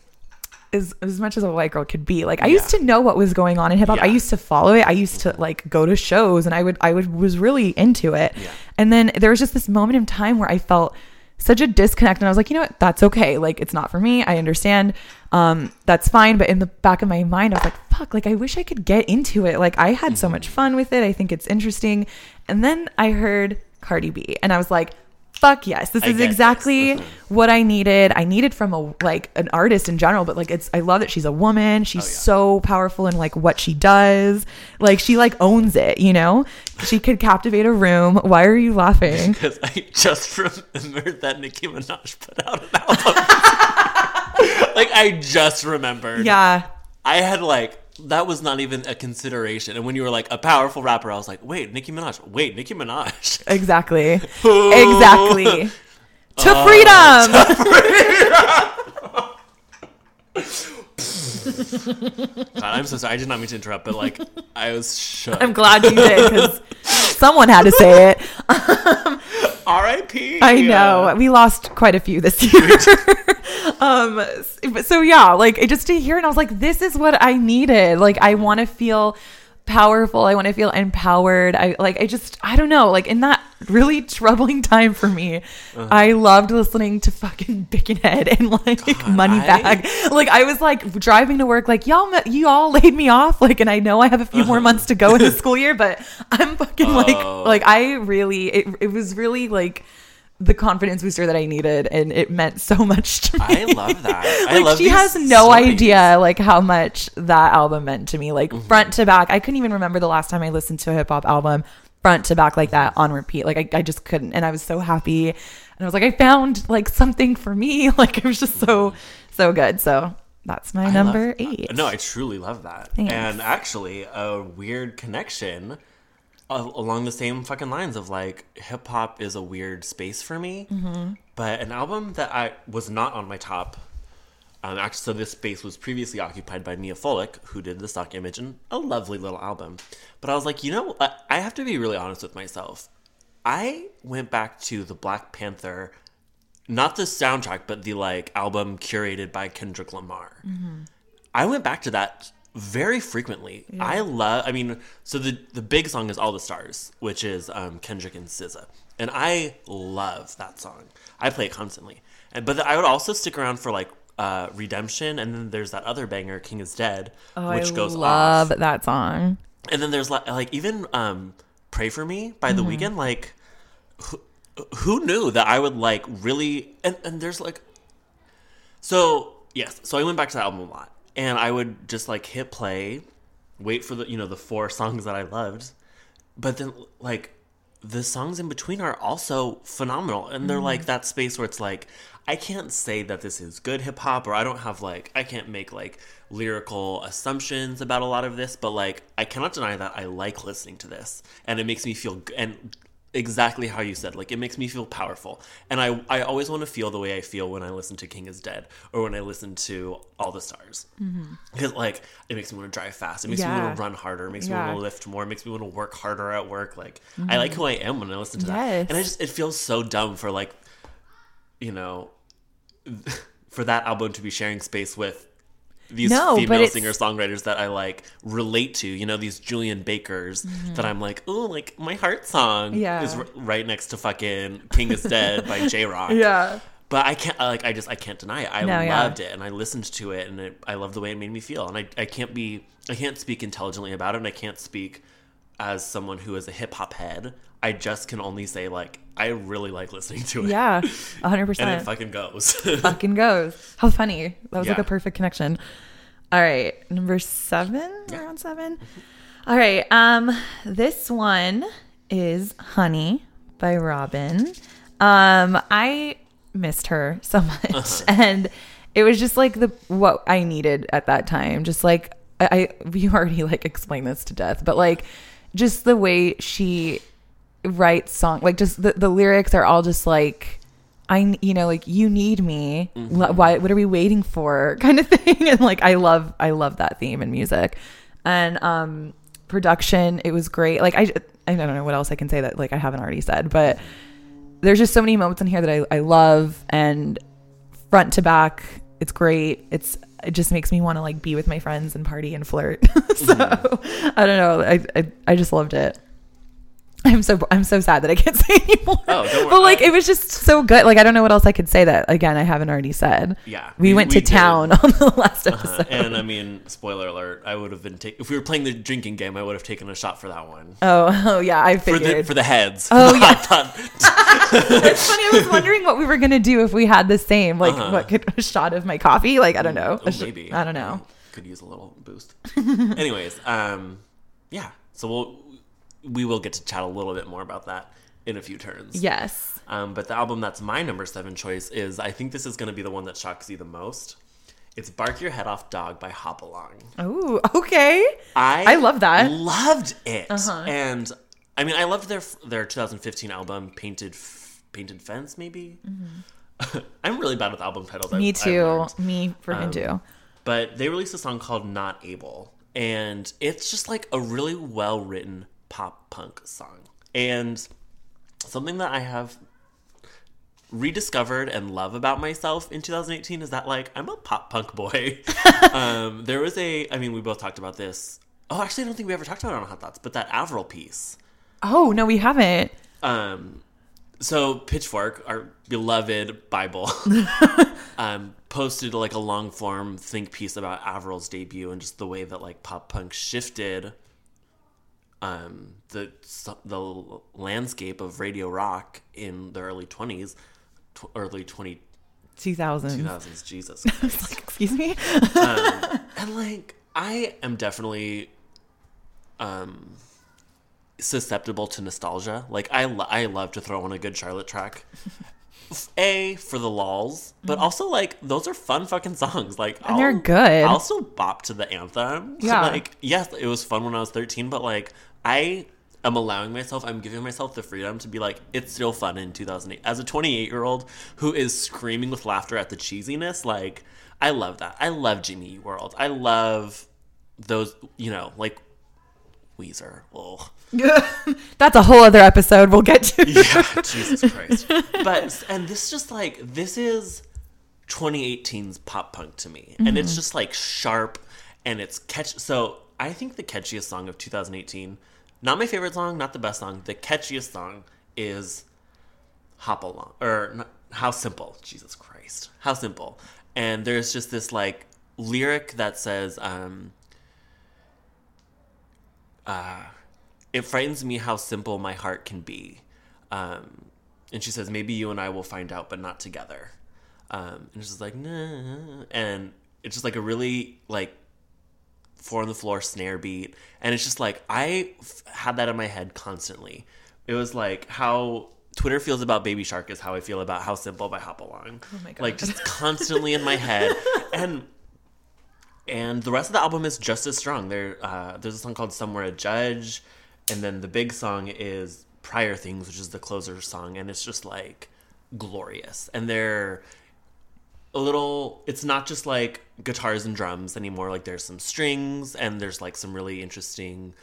A: as, as much as a white girl could be like i used to know what was going on in hip hop. I used to follow it. I used to like go to shows and i would i would was really into it.
B: Yeah.
A: and then there was just this moment in time where i felt such a disconnect and i was like you know what? That's okay. Like it's not for me. I understand. Um that's fine. But in the back of my mind i was like fuck like i wish i could get into it. Like i had so much fun with it. I think it's interesting. And then i heard cardi b and i was like fuck yes this
B: I
A: is
B: this.
A: exactly
B: Mhm.
A: what i needed i needed from a like an artist in general but like it's i love that she's a woman she's
B: Oh, yeah.
A: so powerful in like what she does like she like owns it you know she could captivate a room why are you laughing
B: Because I just remembered that Nicki Minaj put out an album. like I just remembered.
A: yeah
B: I had like that was not even a consideration. And when you were like a powerful rapper, I was like, wait, Nicki Minaj. Wait, Nicki Minaj.
A: exactly exactly to
B: Oh,
A: freedom
B: God, I'm so sorry. I did not mean to interrupt, but like I was shook.
A: i'm glad you did because someone had to say it
B: R.I.P.
A: I know we lost quite a few this year. um, so yeah, like it just to hear, and I was like, this is what I needed. Like I want to feel powerful. I want to feel empowered. I like. I just. I don't know. Like in that really troubling time for me,
B: Uh-huh.
A: I loved listening to fucking Bickenhead and like Moneybag. Like I was like driving to work, like y'all, you all laid me off. Like, and I know I have a few more months to go in the school year, but I'm fucking like,
B: Oh.
A: like I really, it, it was really like the confidence booster that I needed, and it meant so much to me.
B: I love that. I
A: like
B: love
A: she has no
B: stories.
A: idea like how much that album meant to me, like
B: Mm-hmm.
A: front to back. I couldn't even remember the last time I listened to a hip hop album front to back like that on repeat. Like I, I just couldn't, and I was so happy, and I was like, I found like something for me. Like it was just so so good. So that's my
B: I
A: number eight.
B: No, I truly love that.
A: Thanks.
B: And actually, a weird connection along the same fucking lines of like hip hop is a weird space for me.
A: Mm-hmm.
B: But an album that I was not on my top. Um, actually, so this space was previously occupied by Mia Folick, who did the stock image and a lovely little album. But I was like, you know, I, I have to be really honest with myself. I went back to the Black Panther, not the soundtrack, but the like album curated by Kendrick Lamar. I went back to that very frequently. I love. I mean, so the the big song is "All the Stars," which is um, Kendrick and SZA, and I love that song. I play it constantly, and but I would also stick around for like uh, "Redemption," and then there's that other banger, "King Is Dead,"
A: Oh,
B: which
A: I
B: goes
A: love
B: off.
A: that song.
B: And then there's like, like even um, "Pray for Me" by The Weeknd. Like, who, who knew that I would like really? And and there's like, so yes, so I went back to that album a lot, and I would just like hit play, wait for the you know the four songs that I loved, but then like the songs in between are also phenomenal, and they're like mm-hmm. that space where it's like. I can't say that this is good hip hop, or I don't have like, I can't make like lyrical assumptions about a lot of this, but like, I cannot deny that I like listening to this, and it makes me feel, g- and exactly how you said, like, it makes me feel powerful, and I, I always want to feel the way I feel when I listen to King is Dead, or when I listen to All the Stars, mm-hmm. because like, it makes me want to drive fast, it makes me want to run harder, it makes me want to lift more, it makes me want to work harder at work, like, I mm-hmm. like who I am when I listen to that, and I just, it feels so dumb for like, you know, for that album to be sharing space with these
A: No,
B: female singer songwriters that I like relate to. You know, these Julien Bakers that I'm like, oh, like my heart song
A: Mm-hmm. Yeah.
B: is r- right next to fucking King is Dead by Jay Rock.
A: Yeah.
B: But I can't like I just I can't deny it. I
A: No, yeah.
B: loved it and I listened to it and it, I love the way it made me feel. And I, I can't be I can't speak intelligently about it and I can't speak as someone who is a hip hop head. I just can only say like I really like listening to it.
A: Yeah. A hundred
B: And it
A: percent.
B: fucking goes.
A: Fucking goes. How funny. That was like a perfect connection. All right. Number seven? Around seven. All right. Um, this one is Honey by Robyn. Um, I missed her so much, and it was just like the what I needed at that time. Just like I, I you already like explained this to death, but like just the way she writes song, like just the the lyrics are all just like. I, you know, like you need me. L- Why? What are we waiting for? Kind of thing. And like, I love, I love that theme in music, and um, production. It was great. Like, I, I don't know what else I can say that like I haven't already said, but there's just so many moments in here that I, I love and front to back it's great it's it just makes me want to like be with my friends and party and flirt so i don't know I, I i just loved it i'm so i'm so sad that i can't say anymore
B: Oh, don't worry.
A: but like
B: I-
A: it was just so good like i don't know what else i could say that again i haven't already said
B: Yeah,
A: we,
B: we-
A: went
B: we
A: to
B: did.
A: town on the last
B: Uh,
A: episode
B: and I mean, spoiler alert, I would have been taking if we were playing the drinking game, I would have taken a shot for that one.
A: oh oh yeah i figured For
B: the for the heads.
A: Oh, yeah. it's funny i was wondering what we were gonna do if we had the same like
B: Uh-huh.
A: what could a shot of my coffee like i don't know
B: Oh,
A: sh-
B: maybe.
A: i don't know
B: Could use a little boost. Anyways, um, yeah. So we'll we will get to chat a little bit more about that in a few turns.
A: yes
B: Um, but the album that's my number seven choice is I think this is going to be the one that shocks you the most. It's "Bark Your Head Off, Dog" by Hop Along.
A: Oh, okay.
B: I
A: I love that.
B: Loved it,
A: Uh-huh.
B: and I mean, I loved their their 2015 album, "Painted F- Painted Fence." Maybe I'm really bad with album titles.
A: Mm-hmm. Me
B: I've- I've
A: too.
B: learned.
A: Me freaking too.
B: But they released a song called "Not Abel," and it's just like a really well written pop punk song, and something that I have rediscovered and love about myself in 2018 is that like I'm a pop punk boy. um, there was a, I mean, we both talked about this. Oh, actually, I don't think we ever talked about it on Hot Thoughts, but that Avril piece.
A: Oh no, we haven't.
B: Um, so Pitchfork, our beloved Bible, um, posted like a long form think piece about Avril's debut and just the way that like pop punk shifted um, the the landscape of radio rock in the early twenties, tw- early 20,
A: 2000.
B: 2000s. Jesus Christ.
A: Excuse me.
B: um, and like I am definitely um susceptible to nostalgia. Like I lo- I love to throw on a good Charlotte track. a for the lols, but also like those are fun fucking songs. Like
A: Mm-hmm. And they're good.
B: I'll still bop to the anthem.
A: Yeah.
B: Like yes, it was fun when I was 13, but like I am allowing myself, I'm giving myself the freedom to be like, it's still fun in 2008. As a 28 year old who is screaming with laughter at the cheesiness, like I love that. I love Jimmy World. I love those, you know, like Weezer. Ugh.
A: That's a whole other episode we'll get to.
B: yeah, Jesus Christ. But and this just like this is 2018's pop punk to me, and it's mm-hmm. just like sharp and it's catch. So I think the catchiest song of 2018, not my favorite song, not the best song, the catchiest song is "Hop Along" or not, "How Simple." Jesus Christ, how simple! And there's just this like lyric that says, um, uh, it frightens me how simple my heart can be. Um, and she says, maybe you and I will find out, but not together. Um, and it's just like, nah. And it's just like a really like four on the floor snare beat. And it's just like, I f- had that in my head constantly. It was like how Twitter feels about Baby Shark is how I feel about How Simple by Hop Along.
A: Oh my God.
B: Like just constantly in my head. And and the rest of the album is just as strong. There, uh, there's a song called "Somewhere a Judge," and then the big song is "Prior Things," which is the closer song, and it's just like glorious. And they're a little. It's not just like guitars and drums anymore. Like there's some strings, and there's like some really interesting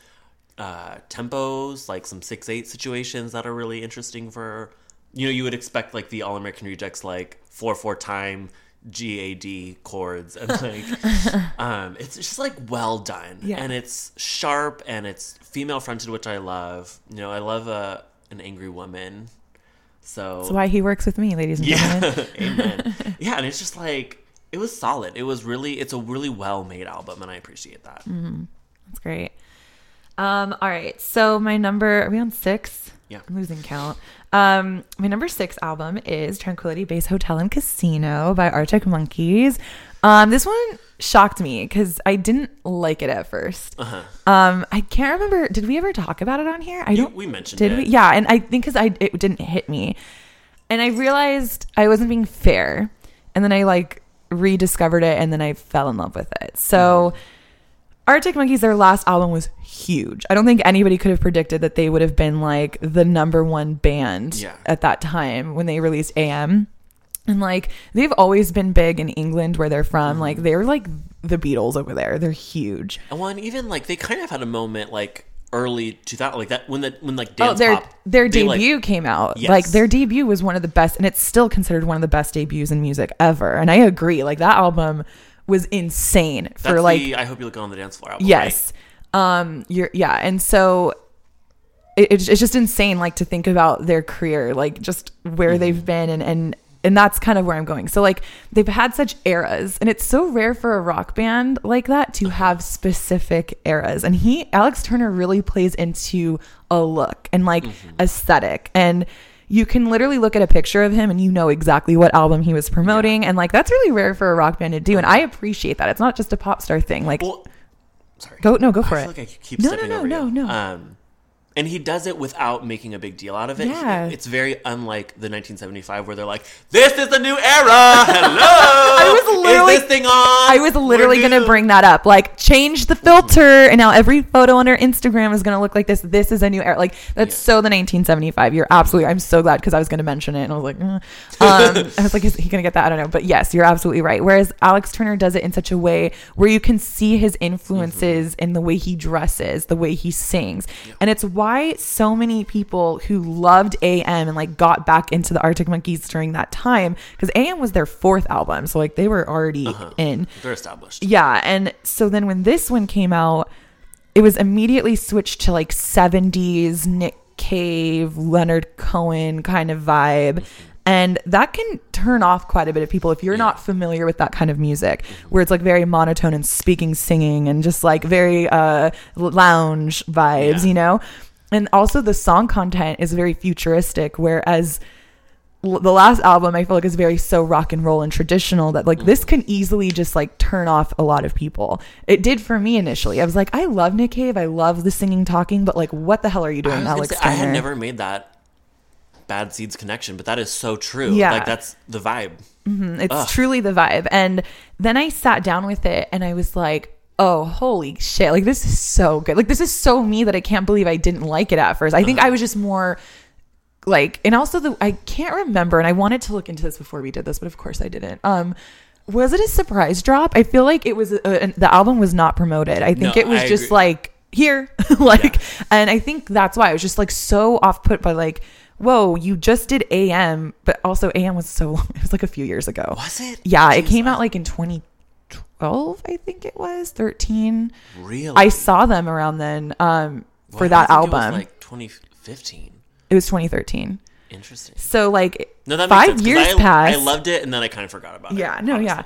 B: uh, tempos, like some six eight situations that are really interesting for. You know, you would expect like the All American Rejects like four four time GAD chords and like um it's just like well done
A: Yeah.
B: and it's sharp and it's female fronted which I love you know I love a an angry woman so
A: That's why he works with me, ladies and gentlemen.
B: yeah amen yeah and it's just like it was solid it was really it's a really well made album and I appreciate that
A: Mm. That's great. Um, all right. So my number are we on six?
B: Yeah.
A: I'm losing count. Um, my number six album is Tranquility Base Hotel and Casino by Arctic Monkeys. Um, this one shocked me because I didn't like it at first.
B: Uh-huh.
A: Um, I can't remember. Did we ever talk about it on here? I
B: You-
A: don't.
B: we mentioned
A: Did
B: it.
A: we? Yeah, and I think because I it didn't hit me, and I realized I wasn't being fair, and then I like rediscovered it, and then I fell in love with it. So.
B: Mm-hmm.
A: Arctic Monkeys, their last album was huge. I don't think anybody could have predicted that they would have been like the number one band
B: Yeah.
A: at that time when they released AM. And like they've always been big in England where they're from. Like
B: Mm-hmm.
A: they're like the Beatles over there. They're huge.
B: And well, and even like they kind of had a moment like early 2000, like that when the when like
A: Oh, their
B: pop.
A: their
B: they, like-
A: debut came out.
B: Yes.
A: Like their debut was one of the best, and it's still considered one of the best debuts in music ever. And I agree. Like that album was insane
B: that's
A: for like
B: the I hope you look on the dance floor album.
A: yes um you're yeah and so it, it's it's just insane like to think about their career like just where
B: Mm-hmm.
A: they've been and and and that's kind of where I'm going. So like they've had such eras and it's so rare for a rock band like that to have specific eras. And he Alex Turner really plays into a look and like
B: Mm-hmm.
A: aesthetic and you can literally look at a picture of him and you know exactly what album he was promoting and like that's really rare for a rock band to do and I appreciate that. It's not just a pop star thing. Like
B: Well, sorry.
A: Go no, go for
B: I
A: it.
B: like I keep
A: No, no,
B: stepping
A: no,
B: over
A: no,
B: you.
A: no.
B: Um, and he does it without making a big deal out of it.
A: Yeah.
B: It's very unlike the 1975 where they're like, "This is the new era." Hello. I
A: was literally-
B: Is this thing on?
A: I was literally going to bring that up. Like, change the filter, and now every photo on her Instagram is going to look like this. This is a new era. Like, that's
B: Yeah.
A: so the 1975. You're absolutely. I'm so glad because I was going to mention it, and I was like, eh. um, I was like, is he going to get that? I don't know. But yes, you're absolutely right. Whereas Alex Turner does it in such a way where you can see his influences in the way he dresses, the way he sings, and it's why so many people who loved AM and like got back into the Arctic Monkeys during that time because AM was their fourth album, so like they were already uh-huh. in.
B: They're established.
A: Yeah, and so then when this one came out, it was immediately switched to like 70s Nick Cave, Leonard Cohen kind of vibe. Mm-hmm. And that can turn off quite a bit of people if you're not familiar with that kind of music, mm-hmm. where it's like very monotone and speaking, singing, and just like very uh, lounge vibes,
B: Yeah.
A: you know? And also the song content is very futuristic, whereas l- the last album I feel like is very so rock and roll and traditional that like this mm. can easily just like turn off a lot of people. It did for me initially. I was like, I love Nick Cave, I love the singing, talking, but like, what the hell are you doing,
B: gonna
A: Alex
B: say, I had never made that bad seeds connection, but that is so true.
A: Yeah.
B: Like that's the vibe. Mm-hmm.
A: It's
B: Ugh.
A: truly the vibe. And then I sat down with it and I was like, oh, holy shit. Like, this is so good. Like, this is so me that I can't believe I didn't like it at first. I think
B: Uh-huh.
A: I was just more like, and also the, I can't remember, and I wanted to look into this before we did this, but of course I didn't. Um, was it a surprise drop? I feel like it was, a, an- the album was not promoted. I think
B: No,
A: it was
B: I
A: just
B: agree.
A: like, here, like, and I think that's why I was just like so off put by like, whoa, you just did AM, but also AM was so long. It was like a few years ago.
B: Was it?
A: Yeah, it came out like in 2012, I think it was 13.
B: Really?
A: I saw them around then um,
B: Well,
A: for that
B: think it was,
A: album.
B: like 2015.
A: it was 2013.
B: Interesting.
A: So like
B: No, that
A: five
B: sense,
A: years
B: I,
A: passed.
B: I loved it, and then I kind of forgot about it.
A: yeah, no, yeah.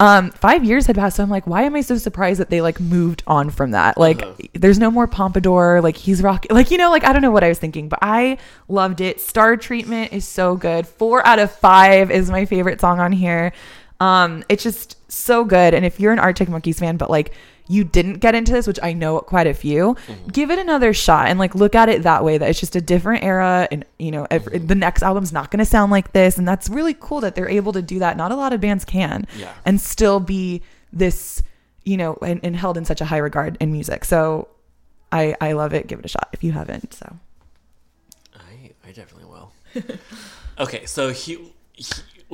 A: Um, five years had passed, so I'm like, why am I so surprised that they like moved on from that? Like,
B: Uh-huh.
A: there's no more pompadour. Like, he's rocking Like, you know, like I don't know what I was thinking, but I loved it. Star Treatment is so good. Four out of five is my favorite song on here. Um, it's just so good. And if you're an Arctic Monkeys fan, but like you didn't get into this, which I know quite a few, mm-hmm. give it another shot and like look at it that way. That it's just a different era, and you know, every, mm-hmm. the next album's not going to sound like this, and that's really cool that they're able to do that. Not a lot of bands can
B: Yeah.
A: and still be this, you know, and, and held in such a high regard in music. So I I love it. Give it a shot if you haven't. So
B: I, I definitely will. okay, so he, he,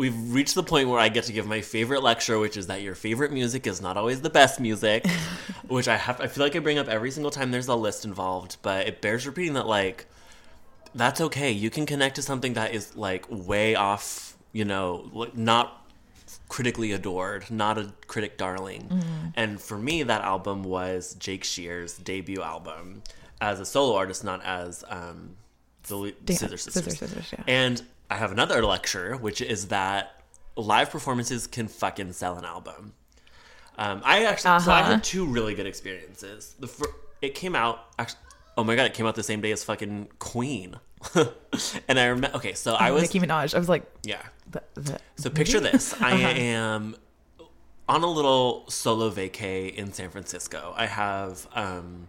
B: we've reached the point where I get to give my favorite lecture, which is that your favorite music is not always the best music, which I have. I feel like I bring up every single time there's a list involved, but it bears repeating that like that's okay. You can connect to something that is like way off, you know, like not critically adored, not a critic darling. And for me, that album was Jake Shears' debut album as a solo artist, not as um, the Scissor Sisters.
A: Scissor Sisters, yeah.
B: And I have another lecture, which is that live performances can fucking sell an album. Um, I actually, so I
A: Uh-huh.
B: had two really good experiences. The fir- it came out actually. Oh my god! It came out the same day as fucking Queen, and I remember. Okay, so I was
A: Nicki Minaj. I was like,
B: yeah.
A: the, the,
B: So picture this: I am on a little solo vacay in San Francisco. I have um,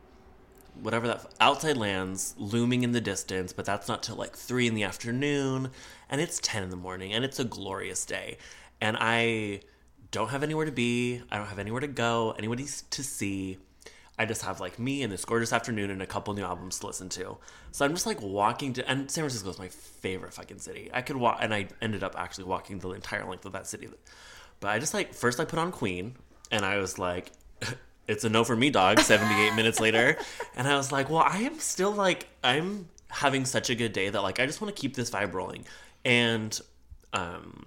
B: whatever that outside lands looming in the distance, but that's not till like three in the afternoon, and it's ten in the morning, and it's a glorious day, and I don't have anywhere to be. I don't have anywhere to go, anybody to see. I just have like me and this gorgeous afternoon and a couple new albums to listen to. So I'm just like walking to, and San Francisco is my favorite fucking city. I could walk, and I ended up actually walking the entire length of that city. But I just like, first I put on Queen, and I was like, it's a no for me, dog, 78 minutes later. And I was like, well, I am still like, I'm having such a good day that like, I just want to keep this vibe rolling. And, um,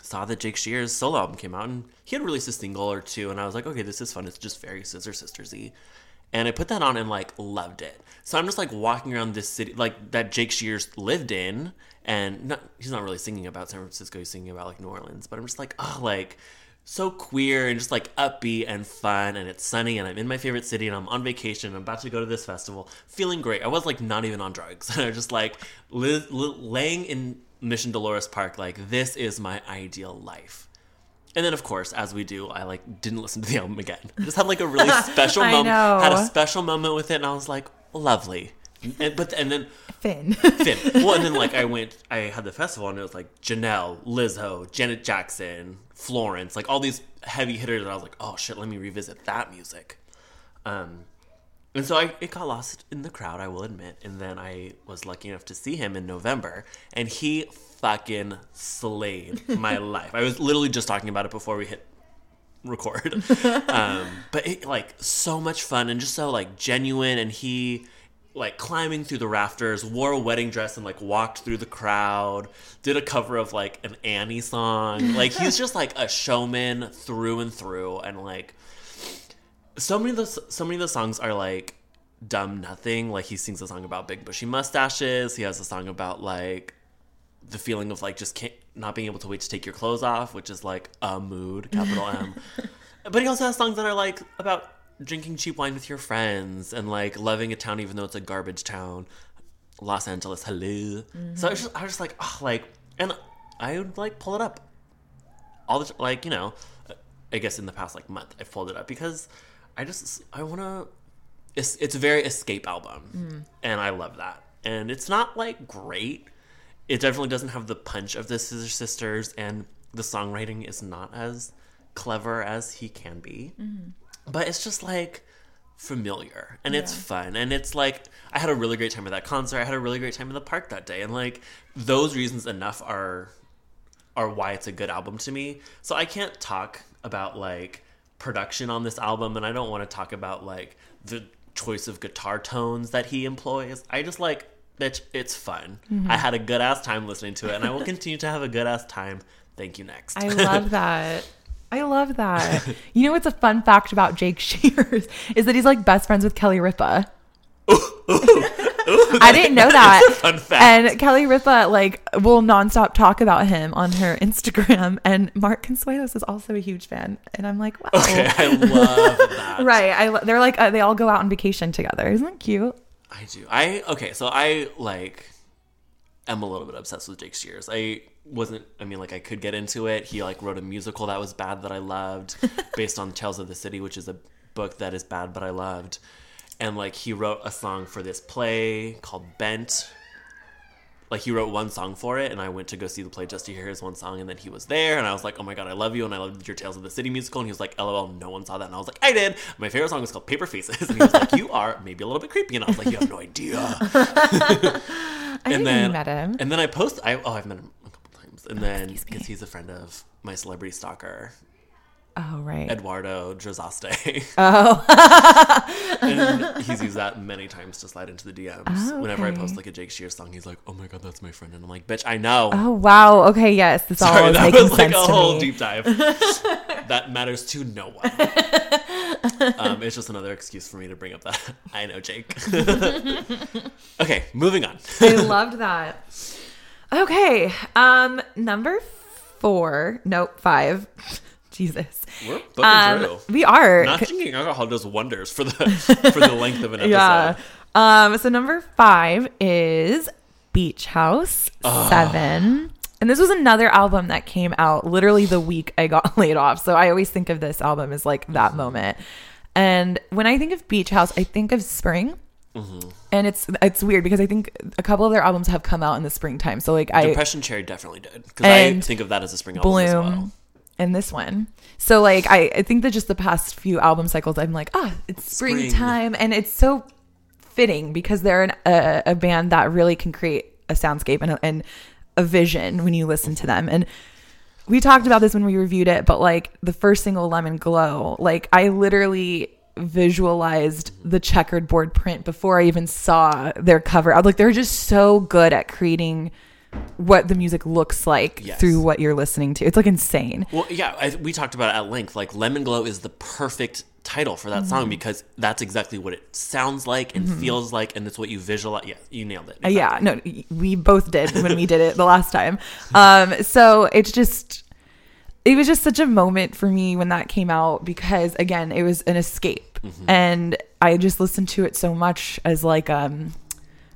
B: saw that Jake Shears' solo album came out and he had released a single or two and I was like, okay, this is fun. It's just very Scissor Sistersy. And I put that on and like loved it. So I'm just like walking around this city like that Jake Shears lived in and not, he's not really singing about San Francisco, he's singing about like New Orleans, but I'm just like, oh like so queer and just like upbeat and fun and it's sunny and I'm in my favorite city and I'm on vacation and I'm about to go to this festival feeling great. I was like not even on drugs. I was just like li- li- laying in Mission Dolores Park like this is my ideal life. And then of course, as we do, I like didn't listen to the album again. I just had like a really special moment had a special moment with it and I was like lovely. And, but and then
A: Finn.
B: Finn. Well, and then like I went, I had the festival, and it was like Janelle, Lizzo, Janet Jackson, Florence, like all these heavy hitters. And I was like, oh shit, let me revisit that music. Um, and so I it got lost in the crowd, I will admit. And then I was lucky enough to see him in November, and he fucking slayed my life. I was literally just talking about it before we hit record. um, but it like so much fun and just so like genuine and he like climbing through the rafters, wore a wedding dress and like walked through the crowd, did a cover of like an Annie song. Like he's just like a showman through and through and like so many of the so many of the songs are like dumb nothing. Like he sings a song about big bushy mustaches. He has a song about like the feeling of like just can't, not being able to wait to take your clothes off, which is like a mood, capital M. but he also has songs that are like about drinking cheap wine with your friends and like loving a town even though it's a garbage town. Los Angeles, hello. So I was just, I was just like, oh, like, and I would like pull it up all the like you know, I guess in the past like month I've pulled it up because I just I want to. It's it's a very escape album, mm. and I love that. And it's not like great. It definitely doesn't have the punch of the Scissor Sisters, and the songwriting is not as clever as he can be. Mm-hmm. But it's just like familiar and it's fun and it's like I had a really great time at that concert. I had a really great time in the park that day, and like those reasons enough are are why it's a good album to me. So I can't talk about like production on this album and I don't want to talk about like the choice of guitar tones that he employs. I just like bitch, it's fun. Mm-hmm. I had a good ass time listening to it and I will continue to have a good ass time. Thank you next.
A: I love that. I love that. You know what's a fun fact about Jake Shears is that he's like best friends with Kelly Ripa. I didn't know that.
B: fun fact.
A: And Kelly Ripa like will nonstop talk about him on her Instagram, and Mark Consuelos is also a huge fan. And I'm like, wow,
B: okay, I love that.
A: right? I they're like uh, they all go out on vacation together. Isn't that cute?
B: I do. I okay, so I like am a little bit obsessed with Jake Shears. I wasn't I mean like I could get into it. He like wrote a musical that was bad that I loved based on Tales of the City, which is a book that is bad but I loved. And like he wrote a song for this play called Bent. Like he wrote one song for it and I went to go see the play just to hear his one song and then he was there and I was like, "Oh my god, I love you and I loved your Tales of the City musical." And he was like, "LOL, no one saw that." And I was like, "I did." My favorite song was called Paper Faces and he was like, "You are maybe a little bit creepy." And I was like, "You have no idea."
A: I
B: and then
A: met him.
B: And then I post. I oh, I've met him a couple times. And then because he's a friend of my celebrity stalker,
A: Oh right.
B: Eduardo Drozaste,
A: oh,
B: and he's used that many times to slide into the DMs.
A: Oh,
B: Whenever I post like a Jake Shears song, he's like, "Oh my god, that's my friend," and I'm like, "Bitch, I know."
A: oh wow. Okay, yes, this all is
B: that was like a whole
A: me.
B: deep dive. that matters to no one. um, it's just another excuse for me to bring up that I know Jake. okay, moving on.
A: I loved that. Okay, um, number four. Nope, five. Jesus.
B: We're booking
A: Um,
B: through.
A: we are.
B: Not drinking alcohol does wonders for the for the length of an episode.
A: yeah. Um, so number five is Beach House
B: Ah.
A: Seven. And this was another album that came out literally the week I got laid off. So I always think of this album as like that moment. And when I think of Beach House, I think of spring. And it's it's weird because I think a couple of their albums have come out in the springtime. So like I
B: Depression Cherry definitely did because I think of that as a spring album as
A: Bloom
B: well.
A: and this one. So like I, I think that just the past few album cycles I'm like, ah, it's
B: Spring.
A: springtime and it's so fitting because they're an, a, a band that really can create a soundscape and a, and a vision when you listen to them. And we talked about this when we reviewed it, but like the first single Lemon Glow, like I literally visualized the checkered board print before I even saw their cover. I was like they're just so good at creating what the music looks like
B: Yes.
A: through what you're listening to. It's like insane.
B: Well, yeah, I, we talked about it at length. Like Lemon Glow is the perfect title for that
A: Mm-hmm.
B: song because that's exactly what it sounds like and feels like, and it's what you visualize. Yeah, you nailed it.
A: Uh, Yeah, no, we both did when we did it the last time. Um, so it's just, it was just such a moment for me when that came out because again, it was an escape, and I just listened to it so much as like um,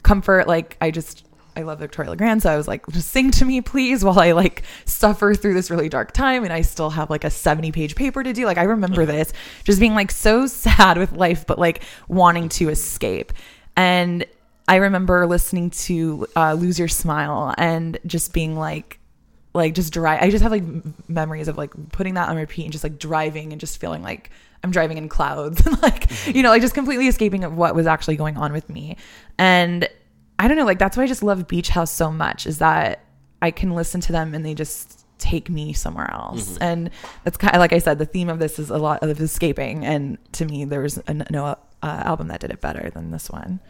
A: comfort. Like I just, I love Victoria Legrand, so I was like, just sing to me, please, while I like suffer through this really dark time, and I still have like a seventy-page paper to do. Like I remember this, just being like so sad with life, but like wanting to escape, and I remember listening to uh, "Lose Your Smile" and just being like, like just drive. I just have like m- memories of like putting that on repeat and just like driving and just feeling like I'm driving in clouds and like you know like just completely escaping of what was actually going on with me. And I don't know, like that's why I just love Beach House so much is that I can listen to them and they just take me somewhere else. And that's kind of like I said, the theme of this is a lot of escaping. And to me, there was a, no uh, album that did it better than this one.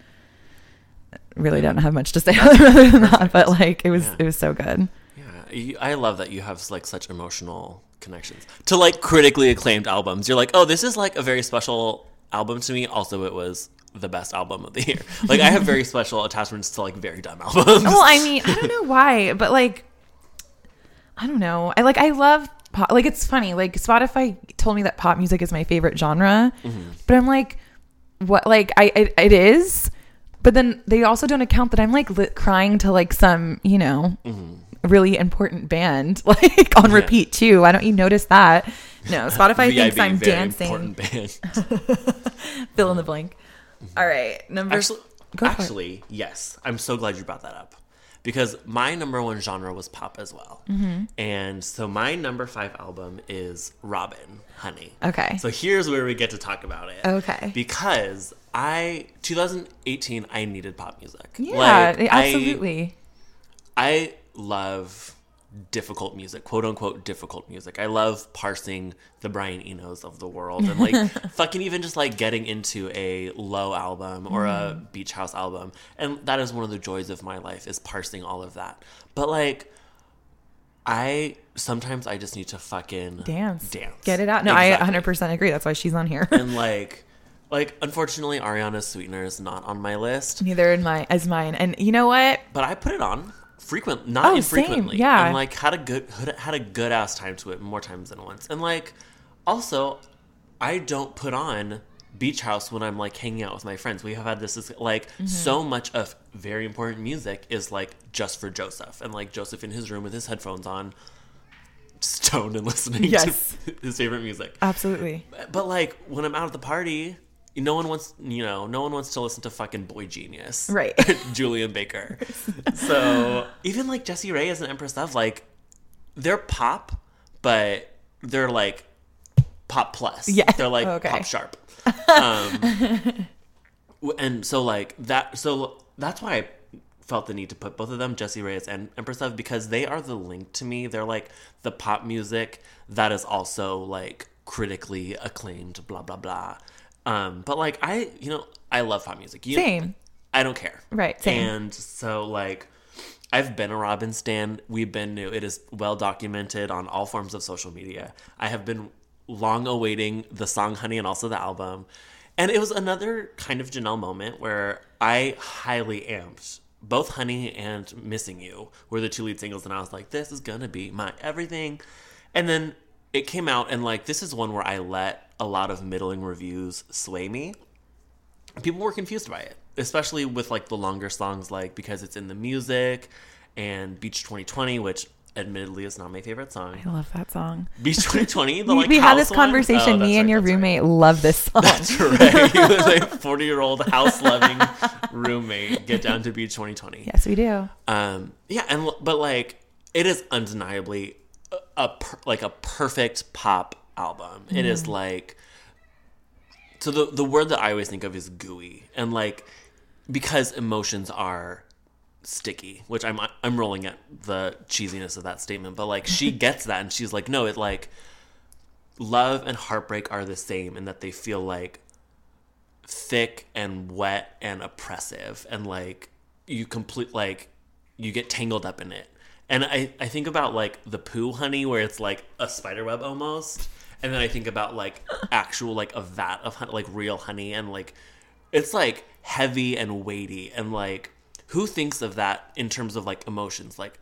A: Really don't have much to say other than that, but like it was
B: Yeah.
A: it was so good.
B: You, I love that you have like such emotional connections to like critically acclaimed albums. You're like, oh, this is like a very special album to me. Also, it was the best album of the year. Like, I have very special attachments to like very dumb albums.
A: Well, I mean, I don't know why, but like, I don't know. I like, I love pop. Like, it's funny. Like, Spotify told me that pop music is my favorite genre, mm-hmm. but I'm like, what? Like, I it, it is, but then they also don't account that I'm like lit, crying to like some, you know. Mm-hmm. Really important band, like on
B: Yeah.
A: repeat too. Why don't you notice that? No, Spotify thinks I'm dancing. Fill in the blank. All right, number.
B: Actually, actually, yes. I'm so glad you brought that up because my number one genre was pop as well.
A: Mm-hmm.
B: And so my number five album is Robyn, Honey.
A: Okay.
B: So here's where we get to talk about it.
A: Okay.
B: Because I 2018 I needed pop music.
A: yeah,
B: Like, I-
A: absolutely.
B: I love difficult music, quote unquote difficult music. I love parsing the Brian Enos of the world and like fucking even just like getting into a low album or a mm-hmm. beach house album. And that is one of the joys of my life is parsing all of that. But like I sometimes I just need to fucking
A: dance
B: Dance.
A: get it out no
B: Exactly.
A: i 100% agree that's why she's on here
B: And like like unfortunately Ariana's Sweetener is not on my list.
A: neither in my as mine and you know what
B: but I put it on frequent, not
A: Oh,
B: infrequently.
A: same, yeah.
B: and like had a good had a good ass time to it more times than once. And like also, I don't put on Beach House when I'm like hanging out with my friends. We have had this like
A: Mm-hmm.
B: so much of very important music is like just for Joseph and like Joseph in his room with his headphones on, stoned and listening
A: Yes.
B: to his favorite music.
A: absolutely
B: But like when I'm out at the party, no one wants you know no one wants to listen to fucking boygenius,
A: Right.
B: Julien Baker. so even like Jessie Reyez an Empress of like they're pop, but they're like pop plus.
A: Yeah.
B: they're like
A: Okay.
B: pop sharp. Um, and so like that, so that's why I felt the need to put both of them, Jessie Reyez and Empress of, because they are the link to me. They're like the pop music that is also like critically acclaimed, blah blah blah. Um, but like I, you know, I love pop music. You,
A: Same.
B: I don't care.
A: Right, same.
B: And so like I've been a Robyn stan. We've been new. It is well documented on all forms of social media. I have been long awaiting the song Honey and also the album. And it was another kind of Janelle moment where I highly amped both Honey and Missing You were the two lead singles and I was like this is going to be my everything. And then it came out and like this is one where I let a lot of middling reviews sway me people were confused by it especially with like the longer songs like because it's in the music and beach 2020 which admittedly is not my favorite song.
A: I love that song.
B: Beach 2020, the
A: We,
B: like
A: we had this conversation.
B: Oh,
A: Me and
B: right,
A: your
B: that's right.
A: roommate love this song.
B: That's right. You was a 40 year old house loving roommate get down to Beach 2020.
A: yes, we do.
B: Um, yeah, and but like it is undeniably a, a per, like a perfect pop album. It
A: Mm.
B: is like so the the word that I always think of is gooey, and like because emotions are sticky, which I'm I'm rolling at the cheesiness of that statement, but like she gets that, and she's like, no, it like love and heartbreak are the same, in that they feel like thick and wet and oppressive and like you complete like you get tangled up in it and i i think about like the poo honey where it's like a spider web almost and then i think about like actual like a vat of honey, like real honey and like it's like heavy and weighty and like who thinks of that in terms of like emotions? Like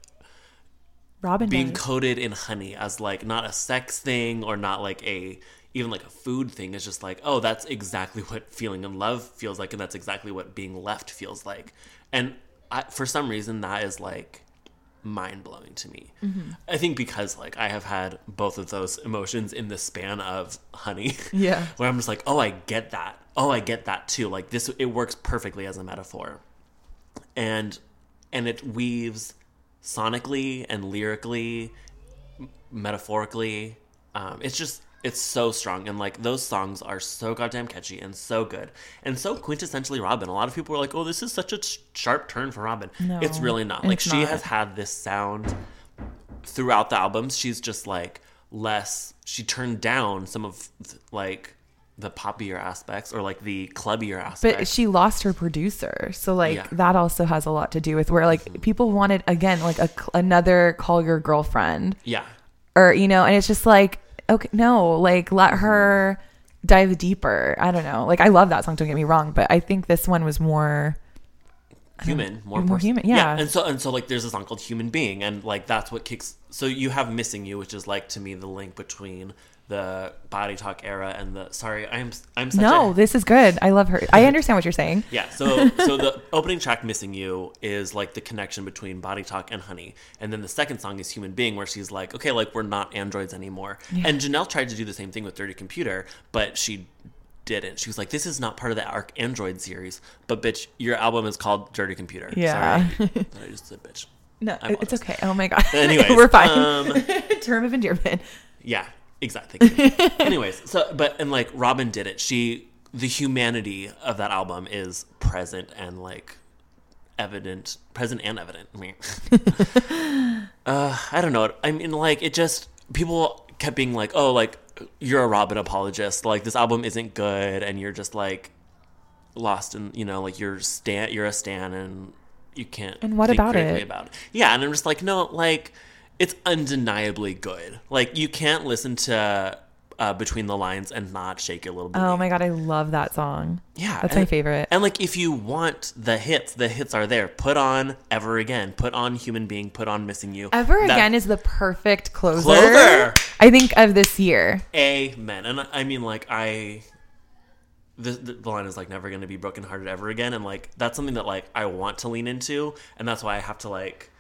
A: Robyn
B: being
A: does.
B: coated in honey as like not a sex thing or not like a even like a food thing. Is just like oh that's exactly what feeling in love feels like and that's exactly what being left feels like. And I, for some reason that is like mind-blowing to me.
A: Mm-hmm.
B: i think because like i have had both of those emotions in the span of honey
A: Yeah.
B: where i'm just like oh i get that. Oh i get that too. Like this it works perfectly as a metaphor. And and it weaves sonically and lyrically m- metaphorically. Um, it's just it's so strong and like those songs are so goddamn catchy and so good and so quintessentially Robyn. A lot of people are like oh this is such a sh- sharp turn for Robyn.
A: No,
B: it's really not. like she
A: not.
B: has had this sound throughout the albums she's just like less she turned down some of like the poppier aspects or like the clubbier aspects.
A: But she lost her producer, so like
B: Yeah.
A: that also has a lot to do with where like mm-hmm. people wanted again like a another call your girlfriend.
B: Yeah.
A: Or you know, and it's just like okay, no, like let mm-hmm. her dive deeper. I don't know. Like I love that song. Don't get me wrong, but I think this one was more.
B: human more
A: More human, yeah.
B: and so and so like there's a song called human being and like that's what kicks so you have missing you which is like to me the link between the body talk era and the sorry i'm i'm such
A: No,
B: a
A: this is good. I love her. I understand what you're saying.
B: yeah so so the opening track missing you is like the connection between body talk and honey and then the second song is human being where she's like okay like we're not androids anymore and janelle tried to do the same thing with dirty computer but she didn't she was like this is not part of the arc android series but bitch your album is called dirty computer
A: Yeah.
B: sorry i just said bitch
A: No, it's okay. Oh my god.
B: Anyways,
A: we're fine.
B: um,
A: Term of endearment.
B: Yeah, exactly. Anyways, so but and like Robyn did it. She the humanity of that album is present and like evident, present and evident. I mean, uh, I don't know. I mean, like it just people kept being like, "Oh, like you're a Robyn apologist. Like this album isn't good, and you're just like lost in you know like you're stan you're a stan and you can't
A: And what
B: think
A: about it?
B: about it yeah and i'm just like no like it's undeniably good like you can't listen to uh, between the lines and not shake your little booty.
A: Oh my god, I love that song.
B: yeah
A: That's
B: and-
A: my favorite.
B: and like if you want the hits the hits are there put on ever again put on human being put on missing you
A: Ever
B: That-
A: Again is the perfect closer.
B: Closer.
A: I think of this year.
B: amen and i mean like i the, the, the line is like never going to be brokenhearted ever again and like that's something that like i want to lean into and that's why i have to like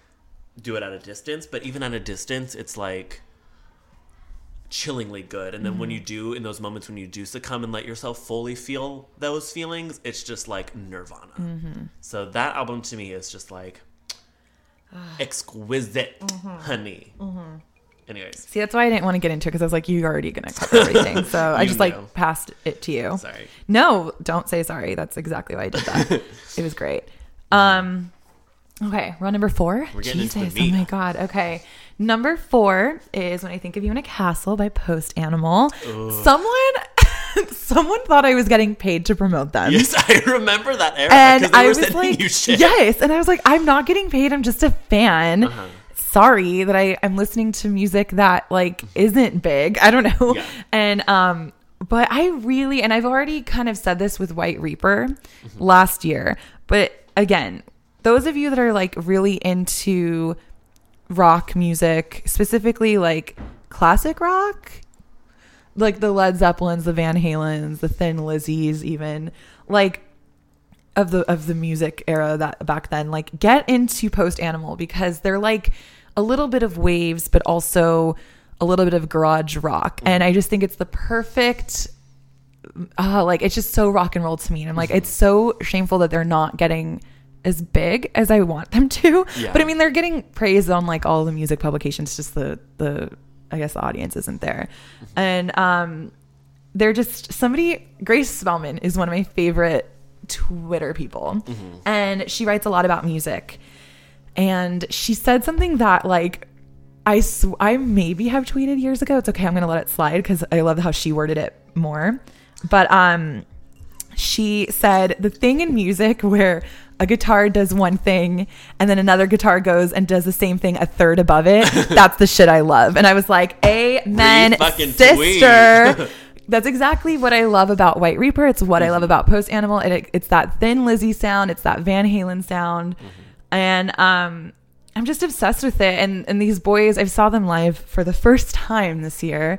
B: do it at a distance but even at a distance it's like chillingly good and then when mm-hmm. you do in those moments when you do succumb and let yourself fully feel those feelings it's just like nirvana mm-hmm. so that album to me is just like exquisite mm-hmm. honey anyways
A: See, that's why I didn't want to get into it because I was like, you're already going to cover everything. So I just
B: know.
A: like passed it to you.
B: sorry
A: No, don't say sorry. That's exactly why I did that. it was great. Um, okay, we're number four.
B: We're getting into the
A: Jesus,
B: meat.
A: oh my god. Okay, number four is "When I Think of You in a Castle" by Post Animal. Someone, someone thought I was getting paid to promote them.
B: Yes, I remember that era
A: and I was like, yes, and I was like, I'm not getting paid. I'm just a fan.
B: Uh-huh.
A: Sorry that I am listening to music that like isn't big. I don't know.
B: Yeah.
A: And um, but I really, and I've already kind of said this with White Reaper
B: Mm-hmm.
A: last year, but again, those of you that are like really into rock music, specifically like classic rock, like the Led Zeppelins, the Van Halens, the Thin Lizzies, even like of the of the music era that back then, like get into Post Animal because they're like a little bit of waves, but also a little bit of garage rock. And I just think it's the perfect uh, like it's just so rock and roll to me. And I'm like, it's so shameful that they're not getting as big as I want them to.
B: Yeah.
A: But I mean, they're getting praise on like all the music publications. Just the the I guess the audience isn't there, and um, they're just somebody. Grace Spellman is one of my favorite Twitter people, and she writes a lot about music. And she said something that like I sw- I maybe have tweeted years ago. It's okay. I'm gonna let it slide because I love how she worded it more. But um, she said the thing in music where a guitar does one thing and then another guitar goes and does the same thing a third above it. that's the shit I love. And I was like, Amen, sister. That's exactly what I love about White Reaper. It's what I love about Post Animal. It, it- it's that thin Lizzy sound. It's that Van Halen sound, and um, I'm just obsessed with it. And and these boys, I saw them live for the first time this year,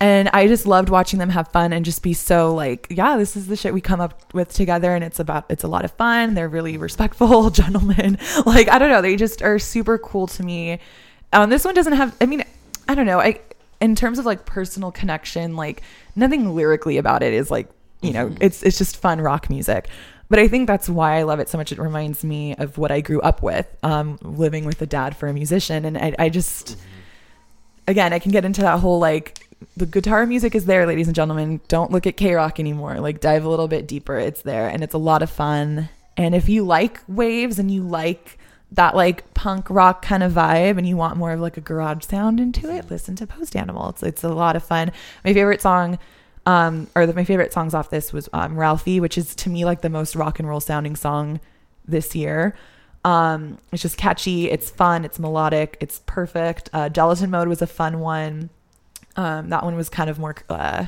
A: and I just loved watching them have fun and just be so like, yeah, this is the shit we come up with together, and it's about it's a lot of fun. They're really respectful gentlemen. Like I don't know, they just are super cool to me. Um, this one doesn't have. I mean, I don't know. I in terms of like personal connection, like nothing lyrically about it is like you know it's it's just fun rock music. But I think that's why I love it so much. It reminds me of what I grew up with, um, living with a dad for a musician, and I, I just again I can get into that whole like the guitar music is there, ladies and gentlemen. Don't look at KROQ anymore. Like dive a little bit deeper. It's there, and it's a lot of fun. And if you like Wavves and you like that like punk rock kind of vibe and you want more of like a garage sound into it, listen to Post Animal. It's it's a lot of fun. My favorite song um or the, my favorite songs off this was um Ralphie, which is to me like the most rock and roll sounding song this year. Um it's just catchy, it's fun, it's melodic, it's perfect. Uh Gelatin Mode was a fun one. Um that one was kind of more uh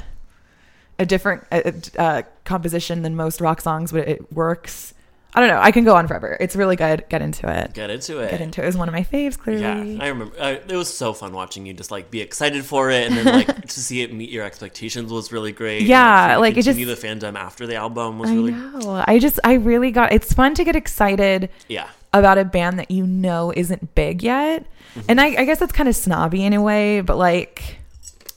A: a different uh, uh, composition than most rock songs, but it works. I don't know. I can go on forever. It's really good. Get into it.
B: Get into it.
A: Get into it. It was one of my faves, clearly.
B: Yeah, I remember. Uh, it was so fun watching you just like be excited for it, and then like to see it meet your expectations was really great.
A: Yeah,
B: you to
A: like, it just-
B: the fandom after the album was
A: I
B: really
A: know. I just, I really got. It's fun to get excited
B: yeah.
A: about a band that you know isn't big yet, and I, I guess that's kind of snobby in a way, but like.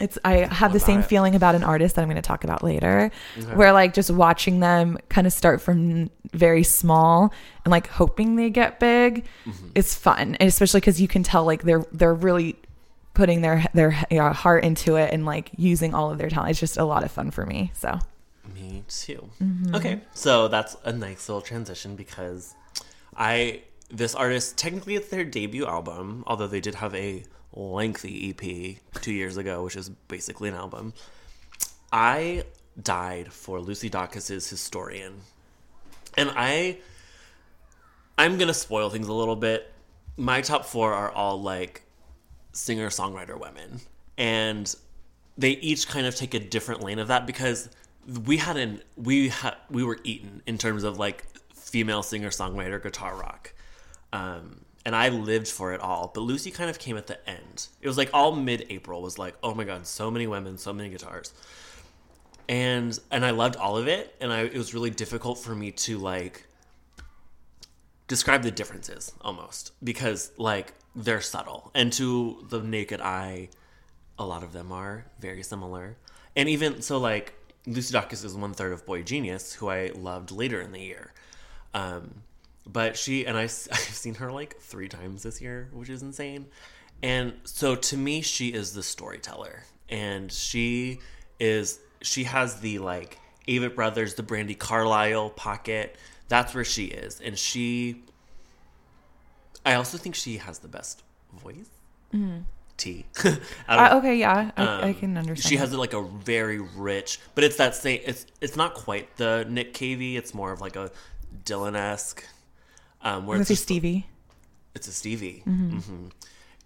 A: It's I have the same
B: it?
A: feeling about an artist that I'm going to talk about later, where like just watching them kind of start from very small and like hoping they get big
B: Mm-hmm.
A: is fun, and especially because you can tell like they're they're really putting their their you know, heart into it and like using all of their talent. It's just a lot of fun for me. So
B: Me too.
A: Mm-hmm.
B: Okay, so that's a nice little transition because I this artist technically it's their debut album, although they did have a lengthy EP two years ago, which is basically an album. I died for Lucy Dacus's Historian, and I I'm gonna spoil things a little bit. My top four are all like singer songwriter women, and they each kind of take a different lane of that because we hadn't we had we were eaten in terms of like female singer songwriter guitar rock. Um, and I lived for it all, but Lucy kind of came at the end. It was like all mid April was like, oh my god, so many women, so many guitars, and and I loved all of it, and I it was really difficult for me to like describe the differences almost because like they're subtle. And to the naked eye a lot of them are very similar. And even so like lucy dacus is one third of boygenius who i loved later in the year. Um but she and I, i've seen her like three times this year which is insane and so to me she is the storyteller and she is she has the like Avett Brothers, the Brandi Carlile pocket. That's where she is, and she. I also think she has the best voice. T. I don't-
A: uh, okay, yeah, I, I
B: um,
A: can understand.
B: She has like a very rich, but it's that same. It's it's not quite the Nick Cavey. It's more of like a Dylan esque. Um, where it's a
A: Stevie.
B: it's a Stevie, hmm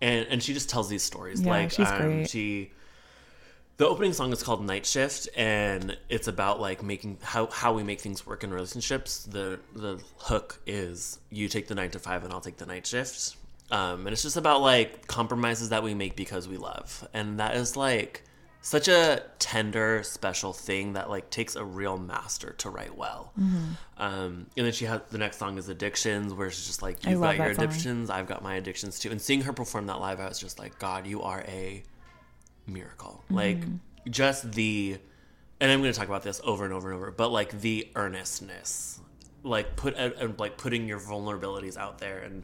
B: and and she just tells these stories.
A: Yeah,
B: like
A: she's
B: um,
A: great.
B: she, the opening song is called Night Shift, and it's about like making how how we make things work in relationships. The the hook is you take the nine to five, and I'll take the night shift. Um, and it's just about like compromises that we make because we love, and that is like such a tender, special thing that like takes a real master to write well.
A: Mm-hmm.
B: Um, and then she had the next song is Addictions, where she's just like, "You've got your
A: that song.
B: addictions, I've got my addictions too." And seeing her perform that live, I was just like, "God, you are a miracle!"
A: Mm-hmm.
B: Like just the, and I'm going to talk about this over and over and over, but like the earnestness, like put and like putting your vulnerabilities out there and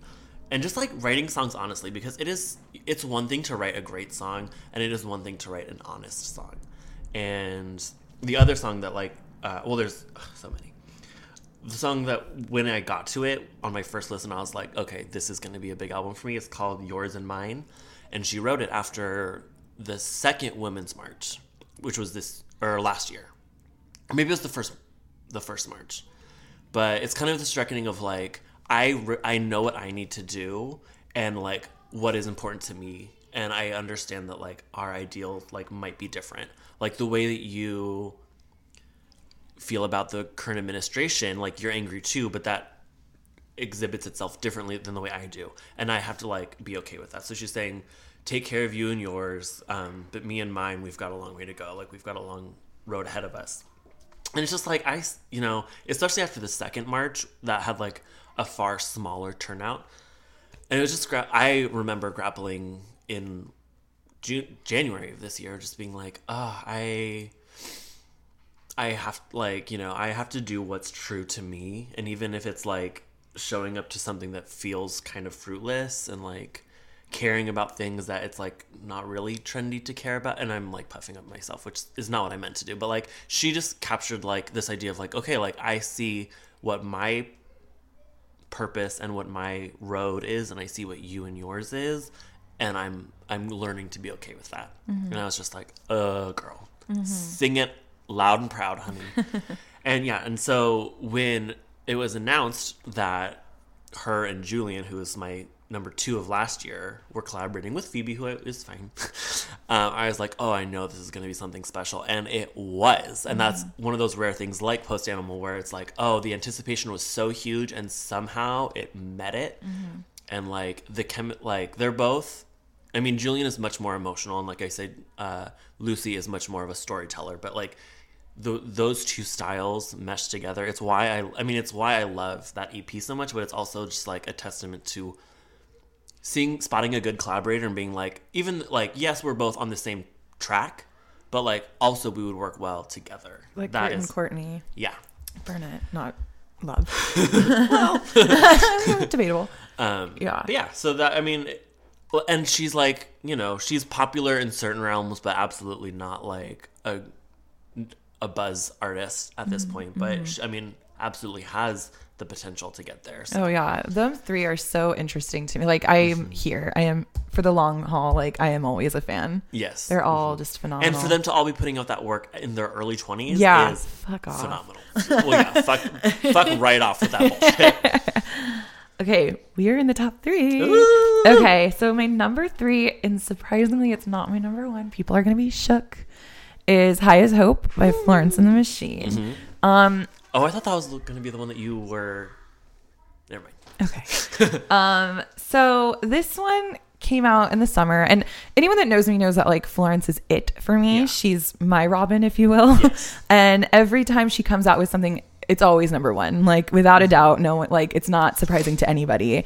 B: and just like writing songs honestly because it is it's one thing to write a great song and it is one thing to write an honest song. And the other song that like uh, well there's ugh, so many. The song that when i got to it on my first listen i was like okay this is going to be a big album for me. It's called yours and mine. And she wrote it after the second women's march which was this or last year. Maybe it was the first the first march. But it's kind of this reckoning of like I re- I know what I need to do and like what is important to me. And I understand that like our ideal like might be different. Like the way that you feel about the current administration like you're angry too but that exhibits itself differently than the way I do. And I have to like be okay with that. So she's saying take care of you and yours um, but me and mine we've got a long way to go. Like we've got a long road ahead of us. And it's just like I, you know, especially after the second march that had like a far smaller turnout, and it was just gra- I remember grappling in June, January of this year, just being like, oh, I, I have like you know I have to do what's true to me, and even if it's like showing up to something that feels kind of fruitless and like caring about things that it's like not really trendy to care about and i'm like puffing up myself which is not what i meant to do but like she just captured like this idea of like okay like i see what my purpose and what my road is and i see what you and yours is and i'm i'm learning to be okay with that. And i was just like uh girl. Sing it loud and proud honey. And yeah and so when it was announced that her and julien who is my number two of last year were collaborating with phoebe who is fine um, i was like oh i know this is going to be something special and it was and that's one of those rare things like post animal where it's like oh the anticipation was so huge and somehow it met it and like the chem like they're both I mean, Julien is much more emotional, and like I said, uh, Lucy is much more of a storyteller. But like the, those two styles mesh together. It's why I, I mean, it's why I love that EP so much. But it's also just like a testament to seeing, spotting a good collaborator and being like, even like, yes, we're both on the same track, but like also we would work well together.
A: Like
B: that
A: Kurt and
B: is,
A: Courtney.
B: yeah.
A: Barnett, not love. well, Debatable.
B: Um,
A: Yeah.
B: yeah. So that I mean, well, and she's like, you know, she's popular in certain realms, but absolutely not like a a buzz artist at this
A: Mm-hmm.
B: point. But she, I mean, absolutely has the potential to get there. So
A: Oh yeah, those three are so interesting to me. Like I am here. I am for the long haul. Like I am always a fan.
B: yes,
A: They're all just phenomenal.
B: and for them to all be putting out that work in their early twenties,
A: yeah,
B: is
A: fuck off.
B: phenomenal. well, yeah, fuck, fuck right off with that bullshit.
A: Okay, we are in the top three.
B: Ooh.
A: Okay, so my number three, and surprisingly, it's not my number one. People are gonna be shook. Is "High as Hope" by Florence and the Machine.
B: Mm-hmm.
A: Um,
B: Oh, I thought that was going to be the one that you were. Never mind.
A: Okay. um, so this one came out in the summer, and anyone that knows me knows that like Florence is it for me.
B: Yeah.
A: She's my Robyn, if you will.
B: Yes.
A: and every time she comes out with something, it's always number one. Like without a doubt, no one like it's not surprising to anybody.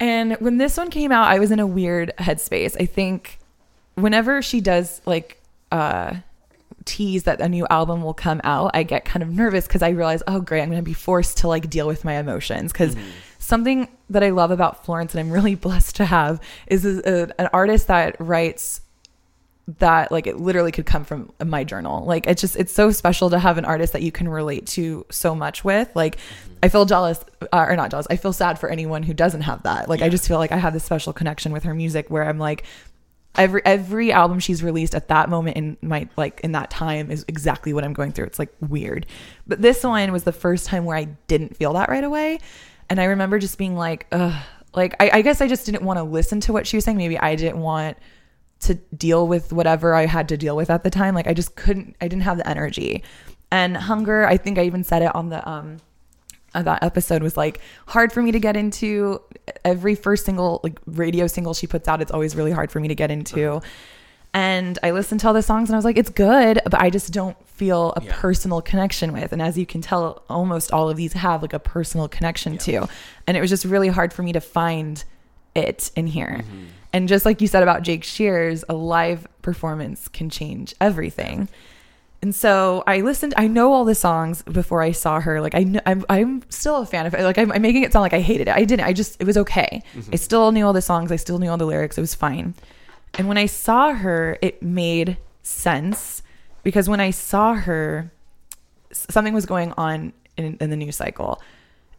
A: And when this one came out, I was in a weird headspace. I think whenever she does like uh tease that a new album will come out, I get kind of nervous because I realize, oh great, I'm gonna be forced to like deal with my emotions. Because something that I love about Florence and I'm really blessed to have is a, an artist that writes that like it literally could come from my journal. Like it's just it's so special to have an artist that you can relate to so much with. Like I feel jealous uh, or not jealous. I feel sad for anyone who doesn't have that. Like I just feel like I have this special connection with her music where I'm like every every album she's released at that moment in my like in that time is exactly what I'm going through. It's like weird. But this one was the first time where I didn't feel that right away. And I remember just being like, ugh, like I, I guess I just didn't want to listen to what she was saying. Maybe I didn't want to deal with whatever I had to deal with at the time. Like I just couldn't I didn't have the energy. And hunger, I think I even said it on the um that episode was like hard for me to get into every first single like radio single she puts out it's always really hard for me to get into And I listened to all the songs and I was like, it's good, but I just don't feel a
B: Yeah.
A: personal connection with. And as you can tell, almost all of these have like a personal connection to. And it was just really hard for me to find it in here.
B: Mm-hmm.
A: And just like you said about Jake Shears, a live performance can change everything. And so I listened. I know all the songs before I saw her. Like I, kn- I'm, I'm still a fan of it. Like I'm, I'm making it sound like I hated it. I didn't. I just, it was okay. Mm-hmm. I still knew all the songs. I still knew all the lyrics. It was fine. And when I saw her, it made sense because when I saw her, something was going on in, in the news cycle,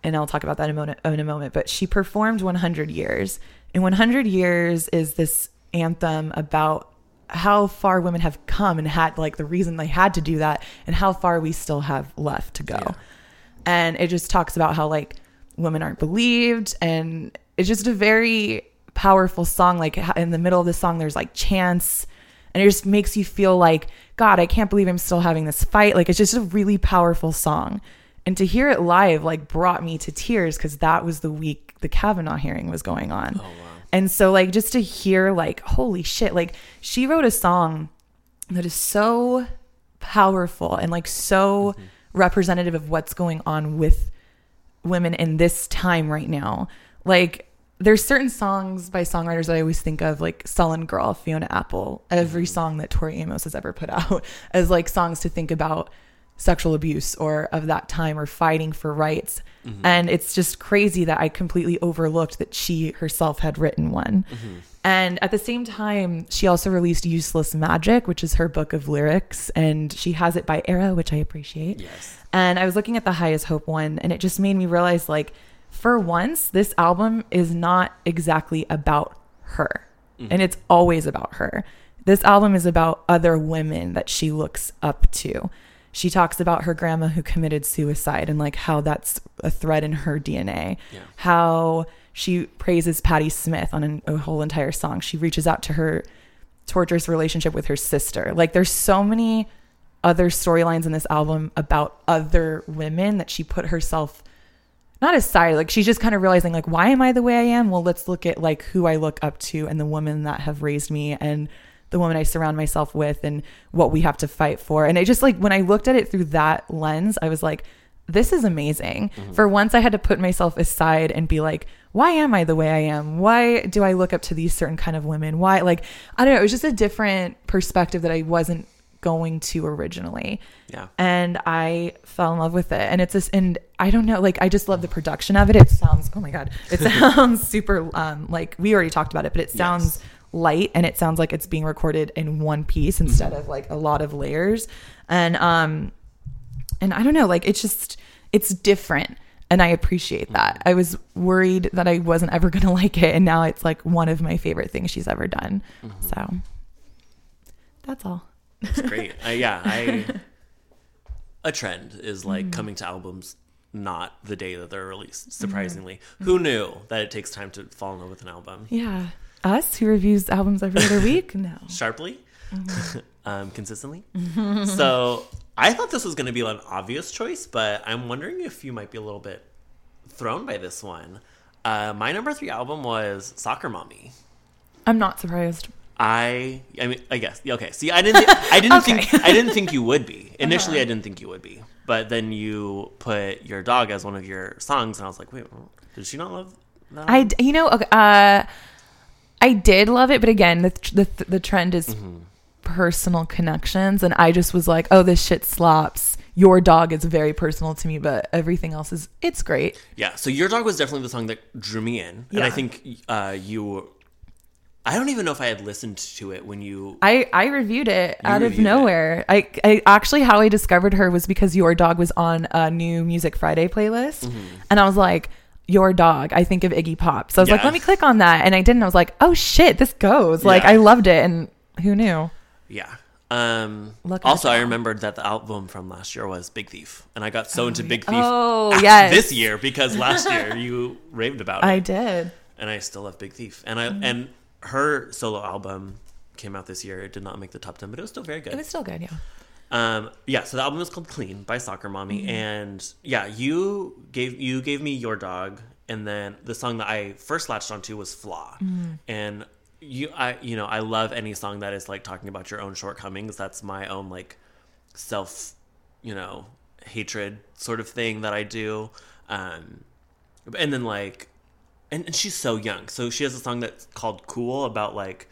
A: and I'll talk about that in a moment. In a moment, but she performed 100 years, and 100 years is this anthem about how far women have come and had like the reason they had to do that, and how far we still have left to go. And it just talks about how like women aren't believed, and it's just a very powerful song. Like in the middle of the song, there's like chants and it just makes you feel like god i can't believe i'm still having this fight like it's just a really powerful song and to hear it live like brought me to tears because that was the week the kavanaugh hearing was going on
B: Oh, wow.
A: And so like just to hear like holy shit like she wrote a song that is so powerful and like so mm-hmm. representative of what's going on with women in this time right now. Like there's certain songs by songwriters that I always think of, like Sullen Girl, Fiona Apple, every mm-hmm. song that Tori Amos has ever put out as like songs to think about sexual abuse or of that time or fighting for rights. Mm-hmm. And it's just crazy that I completely overlooked that she herself had written one. Mm-hmm. And at the same time, she also released Useless Magic, which is her book of lyrics, and she has it by Era, which I appreciate.
B: Yes.
A: And I was looking at the High as Hope one, and it just made me realize like, for once, this album is not exactly about her. Mm-hmm. And it's always about her. This album is about other women that she looks up to. She talks about her grandma who committed suicide and like how that's a thread in her DNA.
B: Yeah.
A: How she praises Patti Smith on an, a whole entire song. She reaches out to her torturous relationship with her sister. Like there's so many other storylines in this album about other women that she put herself not aside like she's just kind of realizing like why am i the way i am well let's look at like who i look up to and the women that have raised me and the woman i surround myself with and what we have to fight for and I just like when i looked at it through that lens i was like this is amazing for once i had to put myself aside and be like why am i the way i am why do i look up to these certain kind of women why like i don't know it was just a different perspective that i wasn't going to originally
B: Yeah.
A: and I fell in love with it. And it's this, and I don't know, like I just love the production of it. It sounds, oh my god, it sounds super. Um, like we already talked about it, but it sounds
B: Yes.
A: Light and it sounds like it's being recorded in one piece instead of like a lot of layers. And um, and I don't know, like it's just it's different. And I appreciate that. I was worried that I wasn't ever going to like it. And now it's like one of my favorite things she's ever done. So that's all.
B: It's great. Uh, yeah, I a trend is like
A: Mm.
B: coming to albums not the day that they're released.
A: Mm-hmm.
B: Surprisingly, who knew that it takes time to fall in love with an album?
A: Yeah. Us who reviews albums every other week? No.
B: Sharply,
A: Mm-hmm.
B: um, consistently. so I thought this was going to be an obvious choice, but I'm wondering if you might be a little bit thrown by this one. Uh, my number three album was Soccer Mommy.
A: I'm not surprised.
B: I I mean I guess okay. See, I didn't I didn't
A: Okay.
B: think I didn't think you would be. Initially, I didn't think you would be. But then you put your dog as one of your songs, and I was like, wait, did she not love that?
A: I, d- you know, okay, uh, I did love it, but again, the the, the trend is
B: Mm-hmm.
A: personal connections, and I just was like, oh, this shit slaps. Your dog is very personal to me, but everything else is it's great.
B: yeah. So your dog was definitely the song that drew me in, and I think uh, you. I don't even know if I had listened to it when you.
A: I I reviewed it out of
B: reviewed it.
A: nowhere. I I actually how I discovered her was because your dog was on a new Music Friday playlist,
B: Mm-hmm.
A: and I was like. Your dog. I think of Iggy Pop. So I was like, let me click on that. And I didn't. I was like, oh shit, this goes. Like,
B: Yeah.
A: I loved it. And who knew?
B: Yeah. Um,
A: Look
B: also, I remembered that the album from last year was Big Thief, and I got so into Big Thief
A: Oh, yes.
B: this year because last year you raved about it.
A: I did.
B: and I still love Big Thief. And I
A: Mm-hmm.
B: and her solo album came out this year. It did not make the top ten, but it was still very good.
A: It was still good, yeah.
B: Um, yeah. So the album is called Clean by Soccer Mommy,
A: Mm-hmm.
B: and yeah, you gave you gave me your dog, and then the song that I first latched onto was Flaw,
A: Mm-hmm.
B: and you I you know I love any song that is like talking about your own shortcomings. That's my own like self, you know, hatred sort of thing that I do. Um, and then like, and, and she's so young, so she has a song that's called "Cool" about like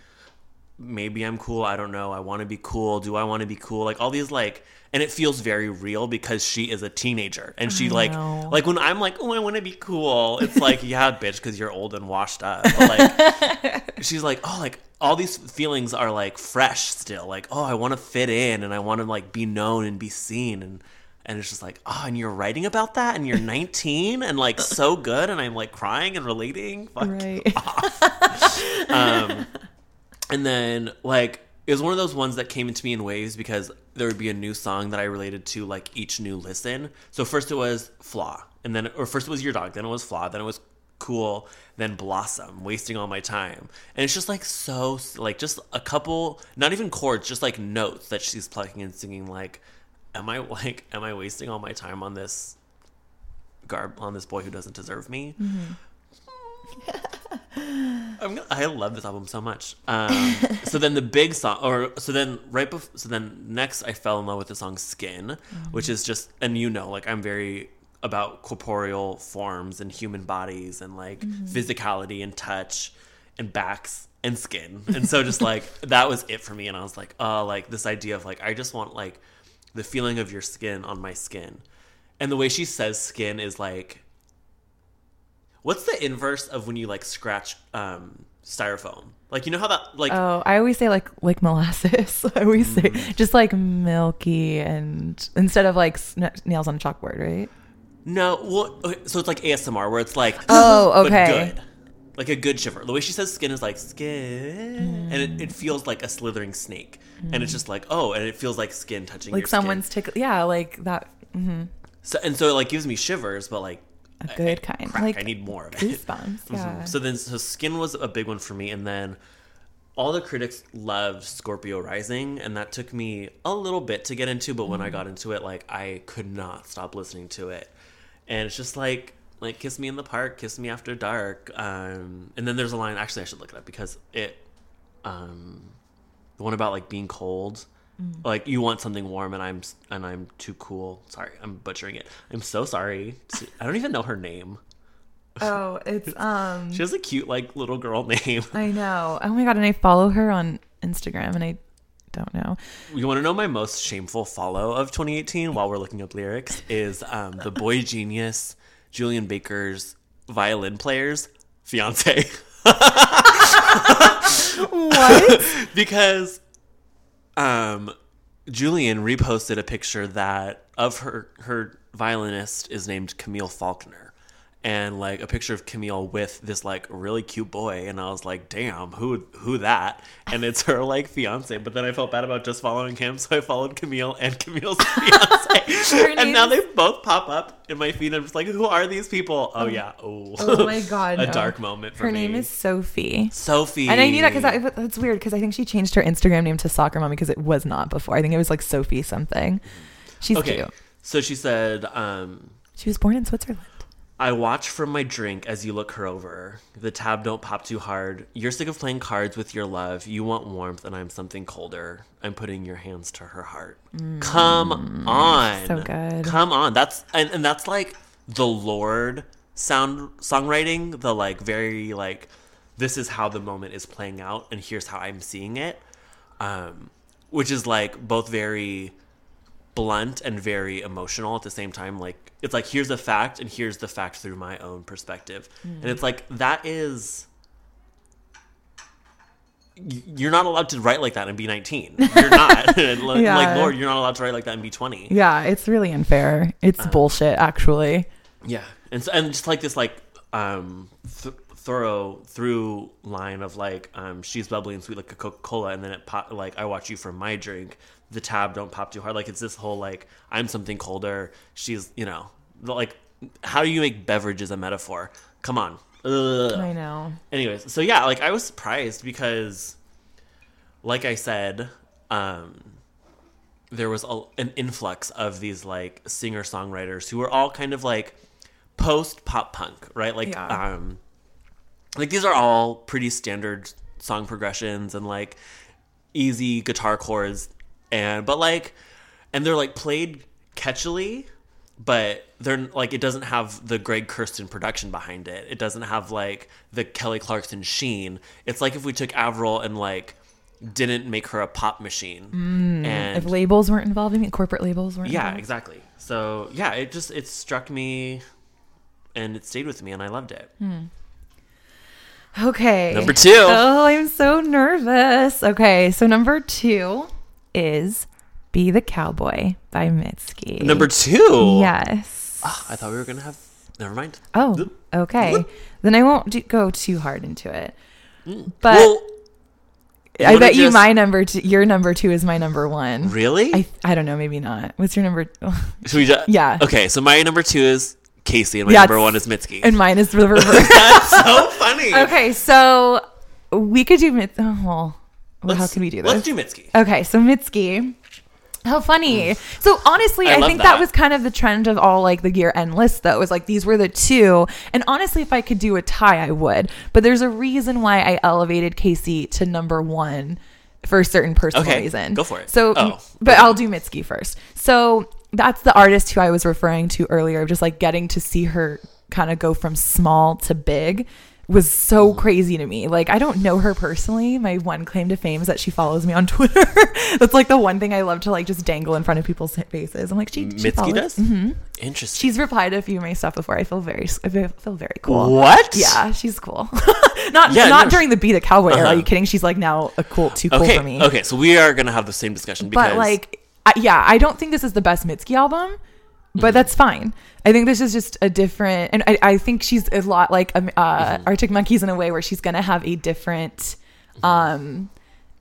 B: maybe I'm cool. I don't know. I want to be cool. Do I want to be cool? Like all these like and it feels very real because she is a teenager and she like like when I'm like, "Oh, I want to be cool." It's like, "Yeah, bitch, cuz you're old and washed up." But like she's like, "Oh, like all these feelings are like fresh still. Like, oh, I want to fit in and I want to like be known and be seen and and it's just like, "Oh, and you're writing about that and you're 19 and like so good and I'm like crying and relating." Fuck
A: Right.
B: um, and then like it was one of those ones that came into me in waves because there would be a new song that I related to like each new listen. So first it was Flaw, and then or first it was Your Dog, then it was Flaw, then it was Cool, then Blossom, wasting all my time. And it's just like so like just a couple not even chords, just like notes that she's plucking and singing like am I like am I wasting all my time on this garb on this boy who doesn't deserve me? I'm gonna, I love this album so much. Um, so then the big song, or so then right before, so then next I fell in love with the song "Skin," which is just, and you know, like I'm very about corporeal forms and human bodies and like physicality and touch and backs and skin, and so just like that was it for me. And I was like, oh, like this idea of like I just want like the feeling of your skin on my skin, and the way she says "skin" is like What's the inverse of when you like scratch um, styrofoam? Like you know how that like
A: Oh, I always say like like molasses. I always say
B: Mm.
A: just like milky and instead of like sn- nails on a chalkboard, right?
B: no, well, okay, so it's like ASMR where it's like
A: Oh, okay.
B: good. like a good shiver. The way she says skin is like skin, and it, it feels like a slithering snake, and it's just like oh, and it feels like skin touching
A: Like someone's tickle. Yeah, like that. Mm-hmm.
B: So and so it like gives me shivers, but like
A: A good kind.
B: crack,
A: like
B: I need more of it.
A: goosebumps.
B: Mhm. So then, so Skin was a big one for me, and then all the critics loved Scorpio Rising, and that took me a little bit to get into. But when
A: Mm-hmm.
B: I got into it, like I could not stop listening to it, and it's just like like kiss me in the park, kiss me after dark. Um, and then there's a line. Actually, I should look it up because it, um, the one about like being cold.
A: Mm.
B: Like you want something warm, and I'm and I'm too cool. Sorry, I'm butchering it. I'm so sorry. I don't even know her name.
A: oh, it's um.
B: She has a cute like little girl name.
A: I know. Oh my god, and I follow her on Instagram, and I don't know.
B: You want to know my most shameful follow of 2018 while we're looking up lyrics is um, the boy genius Julien Baker's violin player's fiance
A: What?
B: because um, Julien reposted a picture that of her her violinist is named Camille Faulkner. And like a picture of Camille with this like really cute boy, and I was like, "Damn, who who that?" And it's her like fiance. But then I felt bad about just following him, so I followed Camille and Camille's fiance. and now they both pop up in my feed. I'm just like, "Who are these people?" Oh yeah, oh,
A: oh my god,
B: a
A: no.
B: dark moment for
A: Her
B: me.
A: name is Sophie.
B: Sophie,
A: And I knew that because that's weird because I think she changed her Instagram name to Soccer Mommy because it was not before. I think it was like Sophie something. She's
B: okay.
A: cute.
B: So she said, um,
A: She was born in Switzerland.
B: I watch from my drink as you look her over. The tab don't pop too hard. You're sick of playing cards with your love. You want warmth, and I'm something colder. I'm putting your hands to her heart. Come on,
A: Mm. so good.
B: Come on. That's and, and that's like the Lorde sound songwriting. The like very like this is how the moment is playing out, and here's how I'm seeing it. Um, which is like both very blunt and very emotional at the same time like it's like here's a fact and here's the fact through my own perspective and it's like that is you're not allowed to write like that and be 19 you're not like,
A: Yeah.
B: like lord you're not allowed to write like that and be 20
A: Yeah, it's really unfair. It's
B: Uh.
A: bullshit, actually.
B: yeah and so, and just like this like um th- thorough through line of like um she's bubbly and sweet like a coca-cola and then it pop like i watch you from my drink the tab don't pop too hard like it's this whole like i'm something colder she's you know like how do you make beverages a metaphor come on Ugh.
A: I know.
B: anyways so yeah like i was surprised because like i said um there was a, an influx of these like singer songwriters who were all kind of like post pop punk right like
A: Yeah.
B: um like these are all pretty standard song progressions and like easy guitar chords and but like and they're like played catchily but they're like it doesn't have the Greg Kurstin production behind it. It doesn't have like the Kelly Clarkson sheen. It's like if we took Avril and like didn't make her a pop machine. Mm. and
A: If labels weren't involved, I mean, corporate labels weren't.
B: yeah,
A: involved.
B: exactly. So yeah, it just it struck me and it stayed with me and I loved it. Hmm.
A: Okay.
B: Number two.
A: Oh, I'm so nervous. Okay, so number two is "Be the Cowboy" by Mitski.
B: Number two.
A: Yes.
B: I thought we were gonna have. Never mind.
A: Oh, okay. Then I won't do, go too hard into it. But
B: Mm. well,
A: I bet you my number two, your number two is my number one.
B: Really?
A: I I don't know, maybe not. What's your number?
B: Should we just,
A: Yeah.
B: Okay, so my number two is Kacey, and my
A: Yeah,
B: number one is Mitski.
A: and mine is the reverse.
B: That's so funny.
A: okay, so we could do Mit. Oh, well, how
B: Let's-
A: can we do this?
B: Let's do Mitski.
A: Okay, so Mitski. How funny. So honestly,
B: Mm. I
A: I,
B: love
A: think that.
B: that.
A: was kind of the trend of all like the year end list though. It was like these were the two. And honestly, if I could do a tie, I would. But there's a reason why I elevated Kacey to number one for a certain personal
B: Okay,
A: reason.
B: go for it.
A: So
B: Oh,
A: but. I'll do Mitski first. So that's the artist who I was referring to earlier, just like getting to see her kind of go from small to big was so
B: Mm-hmm.
A: crazy to me. Like I don't know her personally. My one claim to fame is that she follows me on Twitter. That's like the one thing I love to like just dangle in front of people's faces. I'm like, she, she
B: Mitski does.
A: Mhm.
B: Interesting.
A: She's replied to a few of my stuff before. I feel very, I feel very cool.
B: What?
A: Yeah, she's cool. not
B: Yeah,
A: not
B: no.
A: during the Be the Cowboy era. Are
B: Uh-huh.
A: you kidding? She's like now a cool, too cool
B: Okay.
A: for me.
B: Okay. So we are gonna have the same discussion because
A: But like, I, yeah, I don't think this is the best Mitski album,
B: Mm-hmm.
A: but that's fine. I think this is just a different, and I, I think she's a lot like um, uh,
B: Mm-hmm.
A: Arctic Monkeys in a way where she's gonna have a different um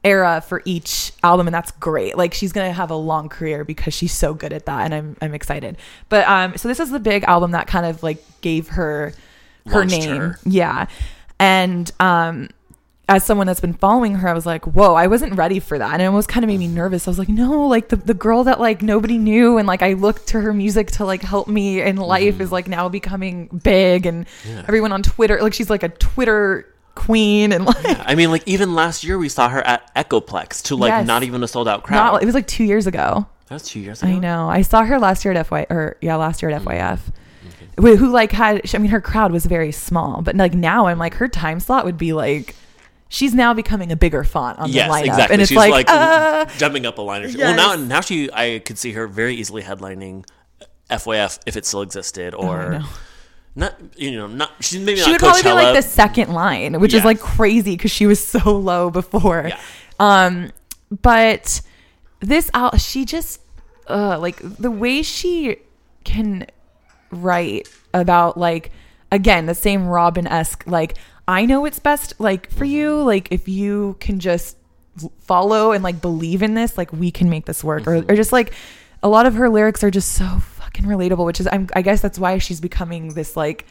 A: era for each album and that's great like she's gonna have a long career because she's so good at that and i'm i'm excited but um so this is the big album that kind of like gave her her
B: Launched
A: name
B: her.
A: yeah and um as someone that's been following her, I was like, whoa, I wasn't ready for that. And it almost kind of made me nervous. I was like, no, like the, the girl that like nobody knew and like I looked to her music to like help me in life is like now becoming big and
B: Mm-hmm. Yeah.
A: everyone on Twitter, like she's like a Twitter queen and like
B: I mean, like even last year we saw her at Echoplex to like
A: Yes.
B: not even a sold out crowd.
A: not, it was like two years ago.
B: that was two years ago.
A: I know. I saw her last year at FY or yeah, last year at
B: Mm-hmm.
A: FYF. Who like had I mean her crowd was very small, but like now I'm like her time slot would be like she's now becoming a bigger font on
B: Yes,
A: the lineup.
B: exactly.
A: And it's
B: She's
A: like,
B: like,
A: uh,
B: jumping up a line. Or two. Well, now now she I could see her very easily headlining FYF if it still existed, or
A: Oh,
B: not. You know, not she's maybe
A: she would probably be like the second line, which is like crazy because she was so low before.
B: Yeah.
A: Um, but this out, she just uh, like the way she can write about like again the same Robyn esque like I know what's best like for you like if you can just follow and like believe in this like we can make this work or, or just like a lot of her lyrics are just so fucking relatable which is I'm, I guess that's why she's becoming this like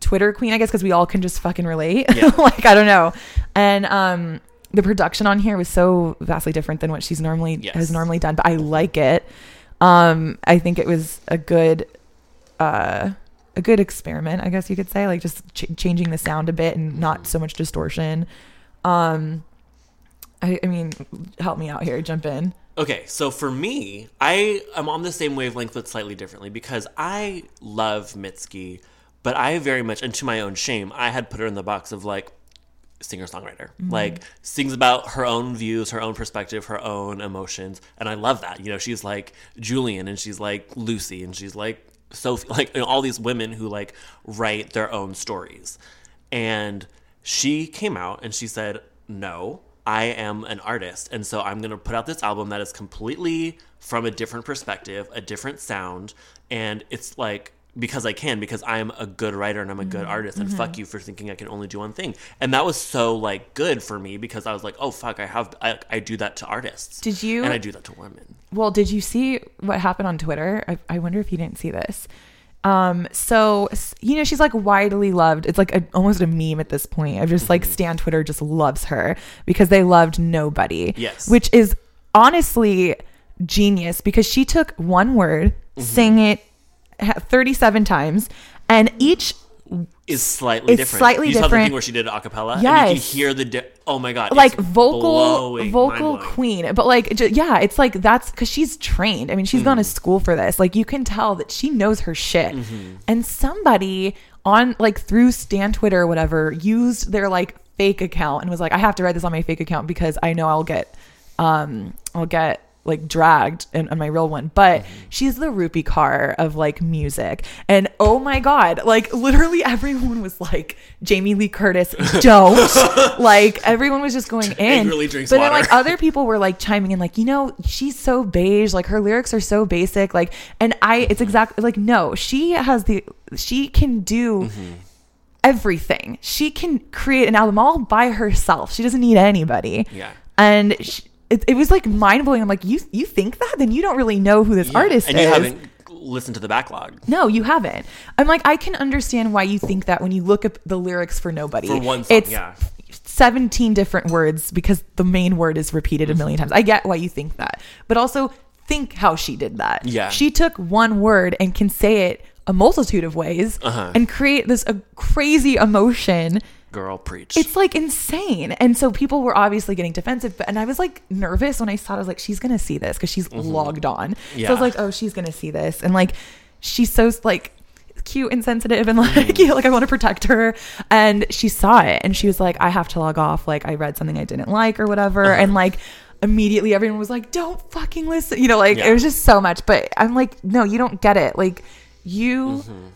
A: Twitter queen, I guess, because we all can just fucking relate.
B: Yeah.
A: like, I don't know. And um the production on here was so vastly different than what she's normally
B: Yes.
A: has normally done, but I like it. Um, I think it was a good uh a good experiment, I guess you could say, like just ch- changing the sound a bit and not so much distortion. Um I, I mean, help me out here, jump in.
B: Okay, so for me, I am on the same wavelength but slightly differently because I love Mitski, but I very much, and to my own shame, I had put her in the box of like singer songwriter. Like sings about her own views, her own perspective, her own emotions, and I love that. You know, she's like Julien and she's like Lucy and she's like Sophie, like you know, all these women who like write their own stories. And she came out and she said, No, I am an artist. And so I'm going to put out this album that is completely from a different perspective, a different sound. And it's like, because I can, because I am a good writer and I'm a
A: Mm-hmm.
B: good artist. And fuck you for thinking I can only do one thing. And that was so like good for me because I was like, oh fuck, I have, I, I do that to artists.
A: Did you-
B: And I do that to women.
A: Well, did you see what happened on Twitter? I, I wonder if you didn't see this. Um, so you know she's like widely loved. It's like a, almost a meme at this point. I've just
B: Mm-hmm.
A: like Stan Twitter just loves her because they loved nobody.
B: Yes.
A: which is honestly genius because she took one word,
B: Mm-hmm.
A: sang it ha- thirty-seven times, and each
B: is slightly different.
A: slightly
B: you saw the thing where she did acapella, and you can hear the di- oh my god,
A: like vocal
B: blowing,
A: vocal queen. But like ju- yeah it's like that's because she's trained. I mean she's
B: Mm-hmm.
A: gone to school for this. Like you can tell that she knows her shit.
B: Mm-hmm.
A: and somebody on like through stan twitter or whatever used their like fake account and was like i have to write this on my fake account because i know i'll get um i'll get like dragged in, in my real one but
B: Mm-hmm.
A: she's the Rupi Kaur of like music. And oh my god like literally everyone was like jamie lee curtis don't. Like everyone was just going in.
B: Angrily drinks
A: but then like other people were like chiming in like you know she's so beige like her lyrics are so basic. Like and i it's exactly like no she has the she can do
B: Mm-hmm.
A: everything. She can create an album all by herself. She doesn't need anybody.
B: Yeah.
A: and she, it, it was like mind-blowing i'm like you you think that then you don't really know who this
B: Yeah.
A: artist
B: and
A: is
B: you haven't listened to the backlog.
A: no, you haven't. I'm like, I can understand why you think that when you look up the lyrics for nobody.
B: For one song,
A: it's
B: yeah.
A: 17 different words because the main word is repeated a million times. I get why you think that. But also think how she did that.
B: Yeah.
A: She took one word and can say it a multitude of ways
B: Uh-huh.
A: and create this a crazy emotion.
B: Girl, preach.
A: It's like insane. And so people were obviously getting defensive. But, and I was like nervous when I saw it. I was like, she's going to see this because she's logged on. yeah. So I was like, oh, she's going to see this. And like, she's so like cute and sensitive and like,
B: Mm-hmm.
A: you know, like I want to protect her. And she saw it and she was like, I have to log off. Like, I read something I didn't like or whatever.
B: Uh-huh.
A: And like, immediately everyone was like, don't fucking listen. You know, like,
B: Yeah.
A: it was just so much. But I'm like, no, you don't get it. Like, you
B: Mm-hmm.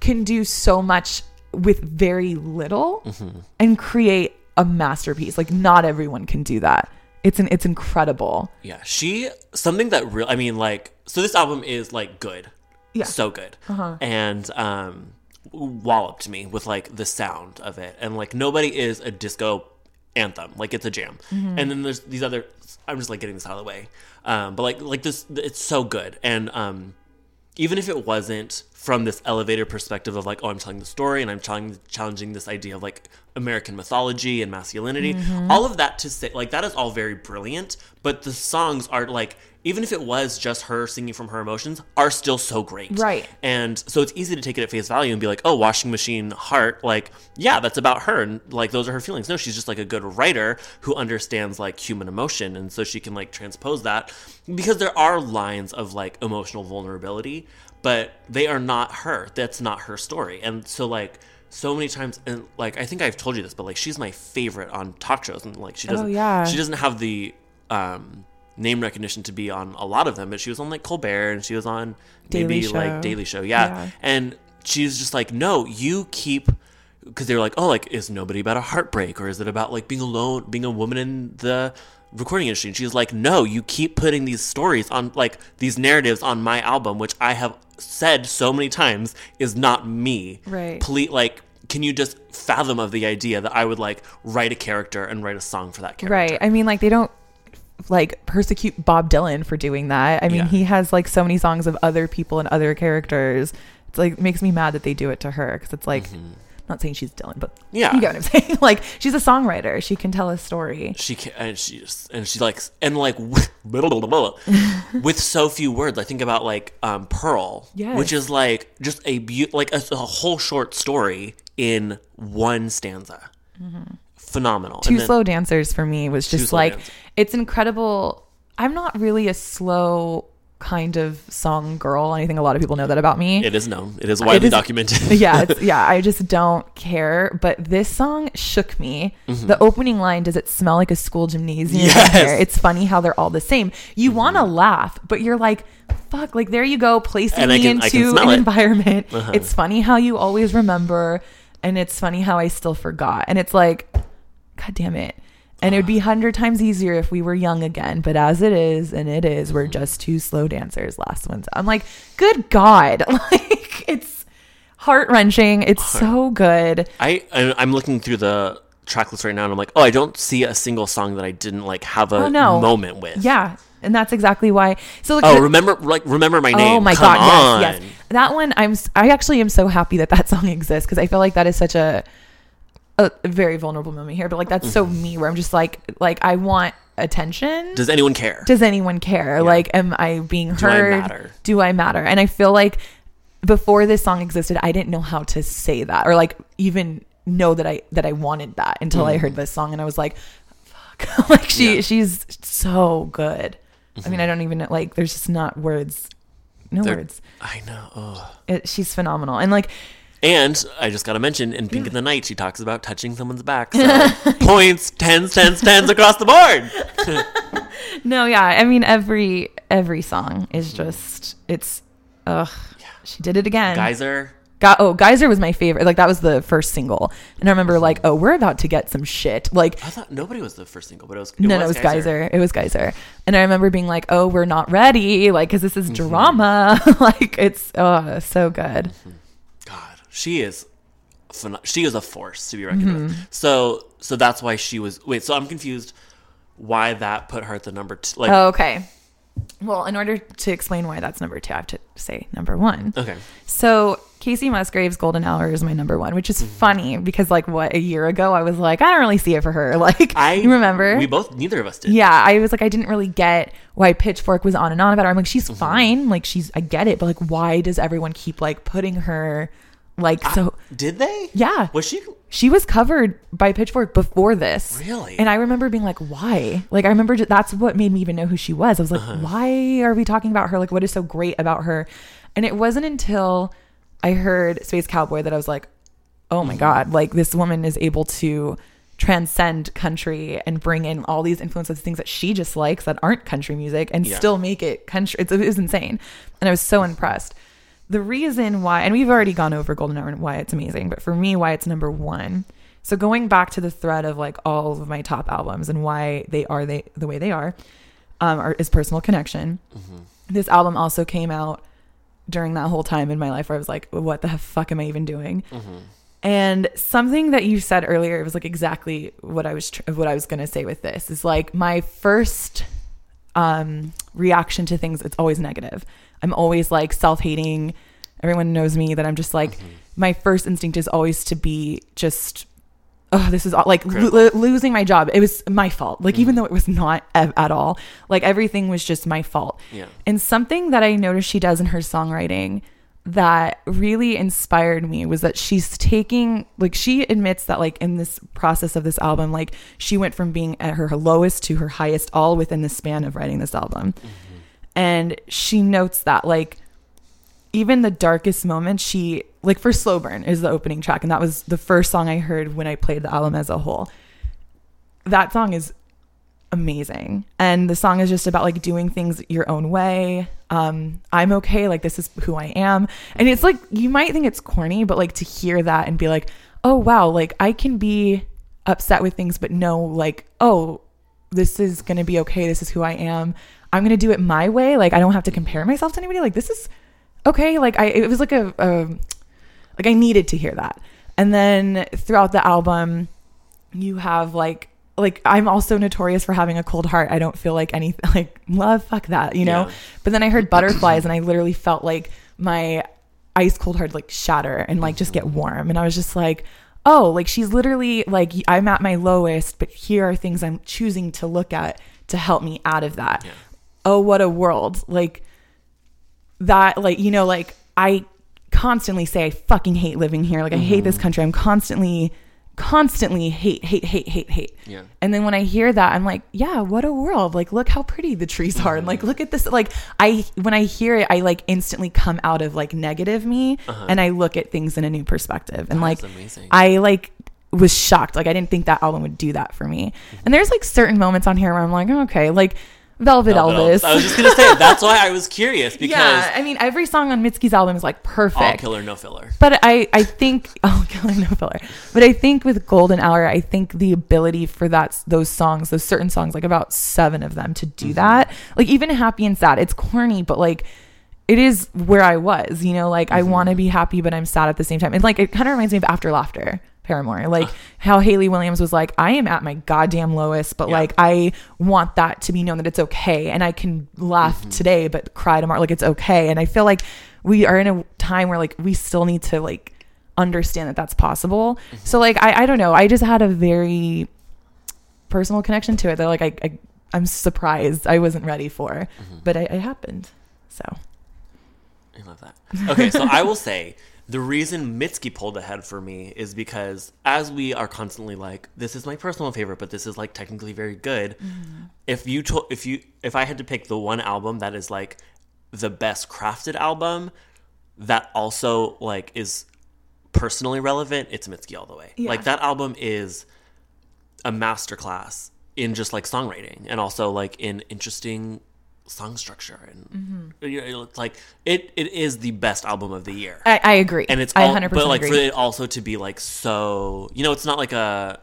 A: can do so much with very little
B: Mm-hmm.
A: and create a masterpiece. Like not everyone can do that. It's an it's incredible.
B: Yeah, she something that real. I mean, like, so this album is like good,
A: Yeah.
B: so good, and um, walloped me with like the sound of it, and like nobody is a disco anthem, like it's a jam, and then there's these other. I'm just like getting this out of the way, um, but like like this, it's so good, and um, even if it wasn't from this elevated perspective of like, oh, I'm telling the story and I'm challenging, challenging this idea of like American mythology and masculinity, mm-hmm. all of that to say, like, that is all very brilliant. But the songs are like, even if it was just her singing from her emotions, are still so great.
A: Right.
B: And so it's easy to take it at face value and be like, oh, washing machine heart, like, yeah, that's about her. And like, those are her feelings. No, she's just like a good writer who understands like human emotion. And so she can like transpose that because there are lines of like emotional vulnerability, but they are not her. That's not her story. And so, like, so many times, and like, I think I've told you this, but like, she's my favorite on talk shows. And like, she doesn't,
A: Oh, yeah.
B: she doesn't have the, um, name recognition to be on a lot of them, but she was on like Colbert and she was on
A: Daily
B: maybe
A: Show.
B: like Daily Show, yeah.
A: Yeah.
B: And she's just like, no, you keep because they were like, oh, like is nobody about a heartbreak or is it about like being alone, being a woman in the recording industry? And she's like, no, you keep putting these stories on like these narratives on my album, which I have said so many times is not me.
A: Right.
B: Please, like. Can you just fathom of the idea that I would like write a character and write a song for that character?
A: Right. I mean like they don't like persecute Bob Dylan for doing that. I mean
B: Yeah.
A: he has like so many songs of other people and other characters. It's like makes me mad that they do it to her because it's like not saying she's Dylan, but
B: Mm-hmm. Yeah.
A: you get what I'm saying. like she's a songwriter. She can tell a story.
B: she can and she just and she like and like with so few words i think about like um pearl
A: Yes.
B: which is like just a beau- like a, a whole short story in one stanza phenomenal
A: Two
B: then-
A: slow dancers for me was just like
B: Dancers.
A: it's incredible. I'm not really a slow kind of song girl. I think a lot of people know that about me.
B: it is known it is widely
A: is-
B: documented
A: yeah, it's, yeah. I just don't care. But this song shook me. The opening line, "Does it smell like a school gymnasium?"
B: Mm-hmm. Yes. Mm-hmm.
A: It's funny how they're all the same. You want to laugh, but you're like, "Fuck!" Like there you go, placing
B: And
A: me
B: can-
A: into an
B: it.
A: environment.
B: Uh-huh.
A: It's funny how you always remember, and it's funny how I still forgot. And it's like, God damn it. And it would be hundred times easier if we were young again, but as it is, and it is, we're mm-hmm. just two slow dancers. Last one's. I'm like, good God, like it's heart wrenching. It's so good.
B: I, I i'm looking through the track list right now and i'm like oh i don't see a single song that i didn't like have a
A: Oh, no.
B: moment with
A: Yeah, and that's exactly why. So like,
B: oh
A: the-
B: remember like remember my name
A: Oh my
B: Come
A: god,
B: on.
A: yes, yes. That one I'm I actually am so happy that that song exists because I feel like that is such a a very vulnerable moment here, but like that's so me where I'm just like like I want attention.
B: does anyone care
A: Does anyone care? Like am I being
B: I
A: heard?
B: matter?
A: Do I matter? And I feel like before this song existed, I didn't know how to say that or like even know that I that I wanted that until I heard this song and I was like, fuck. like she
B: Mm. Yeah.
A: she's so good. I mean, I don't even know like there's just not words. No
B: There-
A: words.
B: I know.
A: It, she's phenomenal. And like
B: And I just gotta mention in Pink in the Night, she talks about touching someone's back. So points, tens, tens, tens across the board.
A: no, yeah. I mean every every song is just it's ugh. She did it again.
B: Geyser.
A: Got, oh, Geyser was my favorite. Like that was the first single, and I remember like, oh, we're about to get some shit. Like,
B: I thought nobody was the first single, but it was. It
A: no, no, it was Geyser. It was Geyser, and I remember being like, oh, we're not ready, like, because this is
B: Mm-hmm.
A: drama. like, it's oh, so good.
B: God, she is. She is a force to be reckoned
A: Mm-hmm.
B: with. So, so that's why she was. Wait, so I'm confused. Why that put her at the number two? Like,
A: Oh, okay. Well, in order to explain why that's number two, I have to say number one.
B: okay,
A: So Kacey Musgraves' Golden Hour is my number one, which is
B: Mm-hmm.
A: funny because like what a year ago I was like, I don't really see it for her. Like
B: I
A: you remember?
B: We both, neither of us did.
A: yeah, I was like, I didn't really get why Pitchfork was on and on about her. I'm like, she's
B: Mm-hmm.
A: fine, like she's, I get it, but like, why does everyone keep like putting her, like, so
B: Did they?
A: yeah,
B: Was she?
A: she was covered by Pitchfork before this.
B: Really?
A: And I remember being like, why? Like, I remember that's what made me even know who she was. I was like,
B: Uh-huh.
A: why are we talking about her? Like, what is so great about her? And it wasn't until I heard Space Cowboy that I was like, oh
B: Mm-hmm.
A: my God, like, this woman is able to transcend country and bring in all these influences, things that she just likes that aren't country music and
B: Yeah.
A: still make it country. It's, it was insane. And I was so impressed. The reason why, and we've already gone over Golden Hour and why it's amazing, but for me, why it's number one. So going back to the thread of like all of my top albums and why they are they the way they are, um, are, is personal connection. This album also came out during that whole time in my life where I was like, what the fuck am I even doing? And something that you said earlier it was like exactly what I was tr- what I was gonna say with this is like my first um, reaction to things. It's always negative. I'm always like self hating. Everyone knows me that I'm just like mm-hmm. my first instinct is always to be just. Oh, this is all, like lo- losing my job. It was my fault. Like even mm-hmm. though it was not a- at all, like everything was just my fault.
B: Yeah.
A: And something that I noticed she does in her songwriting that really inspired me was that she's taking like she admits that like in this process of this album like she went from being at her lowest to her highest all within the span of writing this album. Mm-hmm. And she notes that like even the darkest moments she like for slow burn is the opening track and that was the first song i heard when i played the album as a whole. That song is amazing. And the song is just about like doing things your own way. Um i'm okay like this is who i am. And it's like you might think it's corny but like to hear that and be like oh wow like i can be upset with things but know like oh this is going to be okay this is who i am i'm going to do it my way like i don't have to compare myself to anybody like this is okay like i it was like a, a like i needed to hear that. And then throughout the album you have like like i'm also notorious for having a cold heart. I don't feel like anything like love fuck that you know?
B: Yeah.
A: but then i heard butterflies and i literally felt like my ice cold heart like shatter and like just get warm. And i was just like oh like she's literally like i'm at my lowest but here are things i'm choosing to look at to help me out of that.
B: Yeah.
A: Oh what a world. Like that like you know like i constantly say i fucking hate living here. Like i hate this country. I'm constantly constantly hate hate hate hate hate.
B: Yeah.
A: and then when i hear that i'm like yeah what a world. Like look how pretty the trees are. And like look at this like i when i hear it i like instantly come out of like negative me and i look at things in a new perspective. And like i like was shocked. Like i didn't think that album would do that for me. And there's like certain moments on here where i'm like oh, okay like velvet,
B: Velvet
A: elvis
B: I was just gonna say that's why I was curious because
A: yeah, I mean, every song on Mitski's album is like perfect.
B: all killer, no filler.
A: But I, I think, oh, killer no filler. But I think with Golden Hour, I think the ability for that, those songs, those certain songs, like about seven of them, to do
B: Mm-hmm.
A: that, like even Happy and Sad, it's corny, but like it is where I was, you know, like I want
B: Mm-hmm.
A: to be happy, but I'm sad at the same time. And like it kind of reminds me of After Laughter. Paramore, like how Hayley Williams was like, I am at my goddamn lowest, but
B: Yeah.
A: like I want that to be known that it's okay, and I can laugh
B: Mm-hmm.
A: today but cry tomorrow, like it's okay. And I feel like we are in a time where like we still need to like understand that that's possible.
B: Mm-hmm.
A: So like I I don't know, I just had a very personal connection to it that like I, I I'm surprised I wasn't ready for,
B: Mm-hmm.
A: but I, it happened. So
B: I love that. Okay, so I will say the reason Mitski pulled ahead for me is because as we are constantly like, this is my personal favorite, but this is like technically very good. Mm-hmm. If you told, if you, if I had to pick the one album that is like the best crafted album, that also like is personally relevant, it's Mitski all the way.
A: Yeah.
B: Like that album is a masterclass in just like songwriting and also like in interesting song structure and you know, it's like it it is the best album of the year
A: I, I agree.
B: and it's
A: I 100%
B: but like
A: agree.
B: for it also to be like so you know it's not like a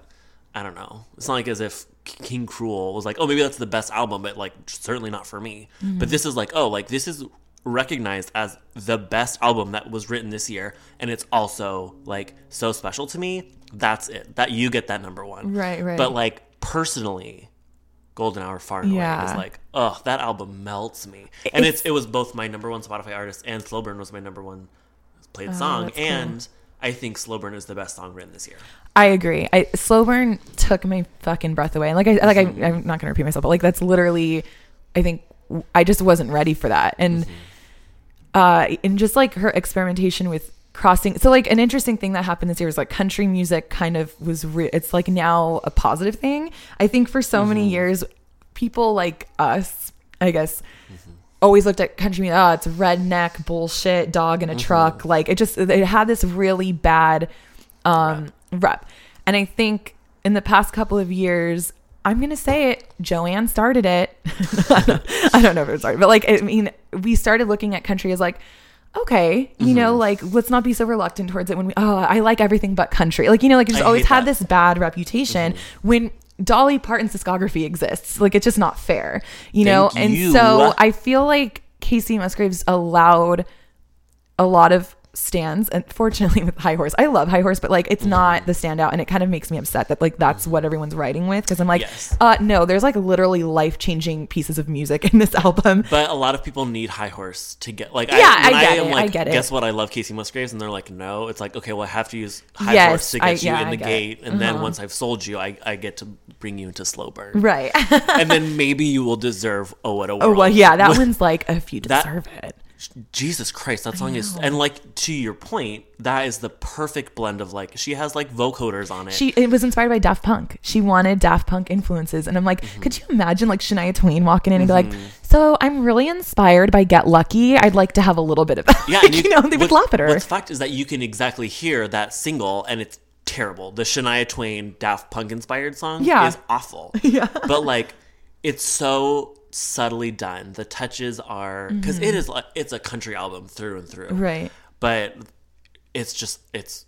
B: i don't know it's not like as if King Krule was like oh maybe that's the best album but like certainly not for me
A: Mm-hmm.
B: but this is like oh like this is recognized as the best album that was written this year and it's also like so special to me that's it that you get that number one
A: Right, right.
B: but like personally golden hour far and away
A: Yeah.
B: is like oh that album melts me and it's, it was both my number one spotify artist and slow burn was my number one played song
A: Oh, cool.
B: and i think slow burn is the best song written this year
A: I agree. I slow burn took my fucking breath away. And like I like I,
B: Mm-hmm.
A: I'm not gonna repeat myself, but like that's literally, I think I just wasn't ready for that. And
B: Mm-hmm.
A: uh, and just like her experimentation with crossing. So like an interesting thing that happened this year is like country music kind of was. Re- it's like now a positive thing. I think for so many
B: Mm-hmm.
A: years, people like us, I guess. Always looked at country music. Oh, it's redneck bullshit, dog in
B: Mm-hmm.
A: a truck. Like it just, it had this really bad um, rep. And I think in the past couple of years, I'm gonna say it. Joanne started it. I, don't, I don't know if it started, but like I mean, we started looking at country as like, okay, you know, mm-hmm. like let's not be so reluctant towards it when we. Oh, I like everything but country. Like you know, like it's
B: I
A: always had
B: that.
A: this bad reputation mm-hmm. when. Dolly Parton's discography exists. Like it's just not fair, you know?
B: Thank
A: and so I feel like Kacey Musgraves allowed a lot of stands and fortunately with high horse i love high horse but like it's not the standout and it kind of makes me upset that like that's what everyone's writing with because i'm like
B: Yes.
A: uh no there's like literally life-changing pieces of music in this album
B: but a lot of people need high horse to get like
A: Yeah,
B: I,
A: I get
B: am
A: it, I get it.
B: guess what I love Kacey Musgraves and they're like no it's like okay well I have to use high
A: Yes,
B: horse to get
A: I-
B: you
A: yeah,
B: in the
A: get it.
B: gate and then
A: Uh-huh.
B: once I've sold you I, I get to bring you into slow burn
A: right
B: and then maybe you will deserve oh what a world
A: oh well yeah that one's like if you
B: That-
A: deserve it
B: Jesus Christ, that song is and like to your point, that is the perfect blend of like she has like vocoders on it.
A: she it was inspired by Daft Punk. She wanted Daft Punk influences, and I'm like,
B: Mm-hmm.
A: could you imagine like Shania Twain walking in and be like, "So I'm really inspired by Get Lucky. I'd like to have a little bit of that."
B: yeah,
A: Like,
B: and
A: you, know, they would laugh at her.
B: What's fact is that you can exactly hear that single and it's terrible. The Shania Twain Daft Punk inspired song
A: Yeah.
B: is awful. yeah. But like it's so subtly done. The touches are because is like it's a country album through and through.
A: Mm-hmm. Right.
B: But it's just it's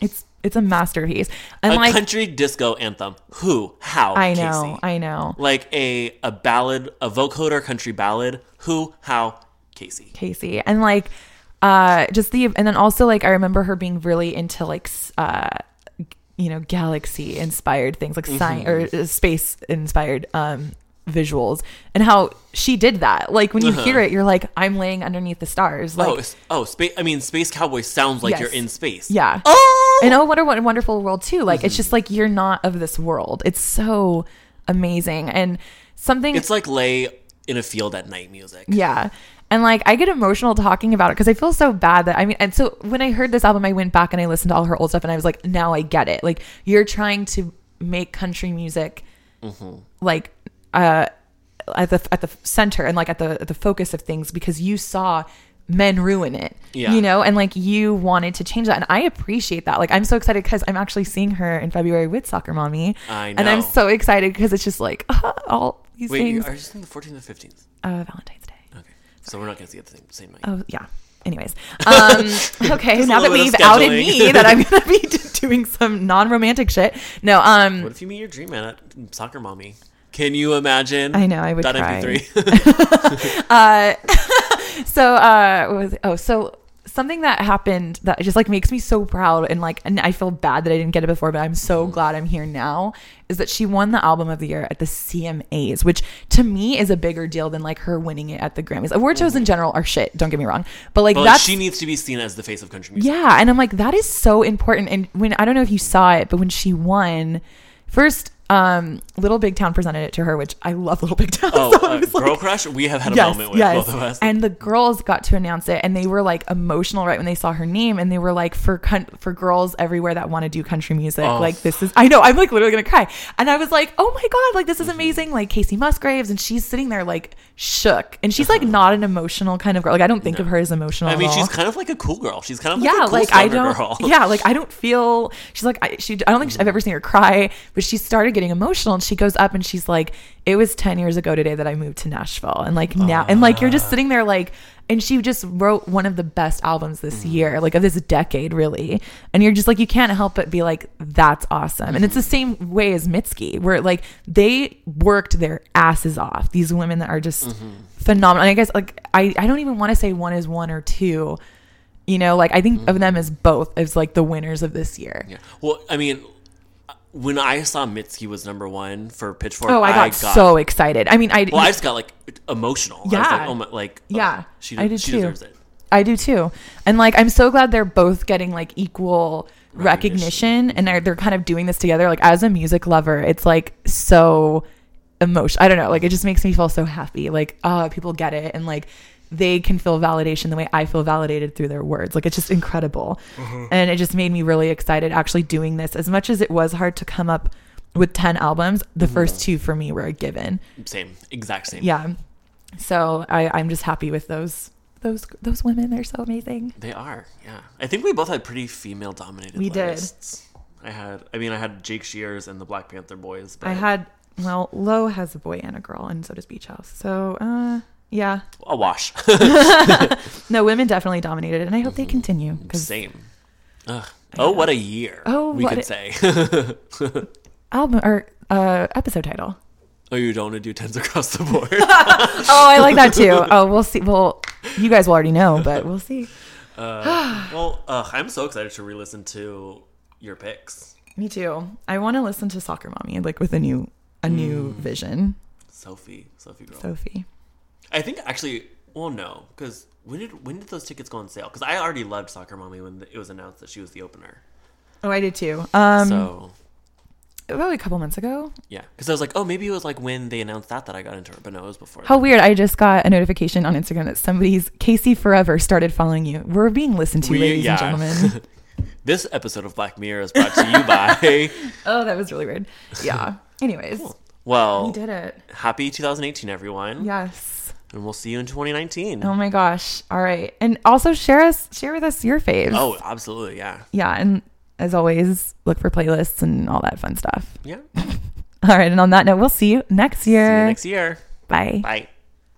A: It's it's a masterpiece, and
B: a
A: like
B: country disco anthem. Who? How?
A: I know,
B: Kacey.
A: I know.
B: like a a ballad, a vocoder country ballad. Who? How? Kacey.
A: Kacey and like uh just the and then also like I remember her being really into like uh you know galaxy inspired things like science or
B: Mm-hmm.
A: uh, space inspired um visuals and how she did that like when you
B: Uh-huh.
A: hear it you're like I'm laying underneath the stars like
B: oh, oh, space. I mean, Space Cowboy sounds like
A: Yes.
B: you're in space.
A: yeah
B: Oh.
A: and oh what a wonderful world too like it's just like you're not of this world it's so amazing and something
B: It's like lay in a field at night music.
A: Yeah. And like I get emotional talking about it because I feel so bad that I mean and so when I heard this album I went back and I listened to all her old stuff and I was like now I get it. Like you're trying to make country music like uh at the at the center and like at the at the focus of things because you saw men ruin it.
B: Yeah.
A: You know, and like you wanted to change that and I appreciate that. Like I'm so excited cuz I'm actually seeing her in February with Soccer Mommy.
B: I
A: And I'm so excited because it's just like all these
B: Wait,
A: things
B: are you saying the 14th or 15th?
A: uh Valentine's Day.
B: Okay, so we're not gonna see it the same, same night.
A: Oh yeah. Anyways, um, okay. Now that we've outed me that I'm gonna be doing some non-romantic shit. No, um,
B: What if you meet your dream man at soccer mommy? Can you imagine?
A: I know, I would
B: that
A: cry.
B: MP3.
A: so uh, what was it? oh, so something that happened that just like makes me so proud and like, and I feel bad that I didn't get it before, but I'm so
B: Mm-hmm.
A: glad I'm here now. Is that she won the album of the year at the CMAs, which to me is a bigger deal than like her winning it at the Grammys. Award shows in general are shit. Don't get me wrong, but like
B: Mm-hmm. but
A: that's
B: she needs to be seen as the face of country music.
A: Yeah, and I'm like, that is so important. And when I don't know if you saw it, but when she won, first um, Little Big Town presented it to her, which I love Little Big Town.
B: Oh,
A: so
B: uh,
A: was like-
B: Girl Crush. We have had a moment with both of us.
A: and the girls got to announce it, and they were like emotional right when they saw her name, and they were like, for con- for girls everywhere that want to do country music,
B: Oh.
A: like this is. I know I'm like literally gonna cry, and I was like, oh my god, like
B: Mm-hmm.
A: this is amazing. Like Kacey Musgraves, and she's sitting there like shook, and she's
B: Uh-huh.
A: like not an emotional kind of girl. Like I don't think of her as emotional.
B: I mean, she's kind of like a cool girl. She's kind of like
A: yeah,
B: a cool
A: like I don't.
B: girl.
A: Yeah, like I don't feel. She's like I. She. I don't think I've ever seen her cry, but she started getting emotional, and she goes up and she's like, "It was ten years ago today that I moved to Nashville, and like now, and like you're just ah. sitting there like." And she just wrote one of the best albums this mm-hmm. year, like of this decade, really. And you're just like, you can't help but be like, that's awesome. And it's the mm-hmm. same way as Mitski, where like they worked their asses off. These women that are just mm-hmm. phenomenal. And I guess like I, I don't even want to say one is one or two you know, like I think of them as both as like the winners of this year.
B: Yeah. Well, I mean, when I saw Mitski was number one for Pitchfork,
A: Oh, I got, so excited. I mean, I
B: Well, I just got like emotional. I
A: Yeah.
B: like, oh my, like oh,
A: Yeah,
B: she,
A: I did
B: she
A: too.
B: deserves it.
A: I do too. And like I'm so glad they're both getting like equal recognition, and they're they're kind of doing this together. Like as a music lover, it's like so emotional. I don't know, like it just makes me feel so happy. Like uh people get it and like they can feel validation the way I feel validated through their words. Like it's just incredible. And it just made me really excited actually doing this. As much as it was hard to come up with 10 albums, the first two for me were a given.
B: Same, exact same.
A: Yeah. So I, I'm just happy with those those those women. They're so amazing.
B: They are. Yeah, I think we both had pretty female dominated.
A: We did.
B: I had. I mean, I had Jake Shears and the Black Panther Boys. But
A: I had well, Low has a boy and a girl, and so does Beach House. So uh yeah.
B: a wash.
A: No, women definitely dominated, and I hope they continue because
B: same. Ugh. Oh, what a year!
A: Oh,
B: we could
A: a-
B: say.
A: album or uh episode title.
B: oh, you don't want to do tens across the board.
A: Oh, I like that too. Oh, we'll see. Well, you guys will already know, but we'll see.
B: Uh, well, uh, I'm so excited to re-listen to your picks.
A: Me too. I want to listen to Soccer Mommy like with a new a new vision.
B: Sophie, Sophie girl.
A: Sophie.
B: I think actually, well, no, because when did when did those tickets go on sale? Because I already loved Soccer Mommy when it was announced that she was the opener.
A: Oh, I did too. Um,
B: so
A: about a couple months ago.
B: yeah, because I was like, oh, maybe it was like when they announced that that I got into it, but no, it was before.
A: How weird! I just got a notification on Instagram that somebody's Casey Forever started following you. We're being listened to,
B: We-
A: ladies
B: yeah.
A: and gentlemen.
B: this episode of Black Mirror is brought to you by.
A: oh, that was really weird. Yeah. Anyways,
B: Well,
A: we did it.
B: happy 2018, everyone.
A: Yes.
B: And we'll see you in 2019.
A: Oh my gosh. All right. And also share us share with us your faves.
B: Oh, absolutely, yeah,
A: Yeah, and as always, look for playlists and all that fun stuff.
B: yeah.
A: All right, and on that note, we'll see you next year.
B: See you next year.
A: Bye.
B: Bye.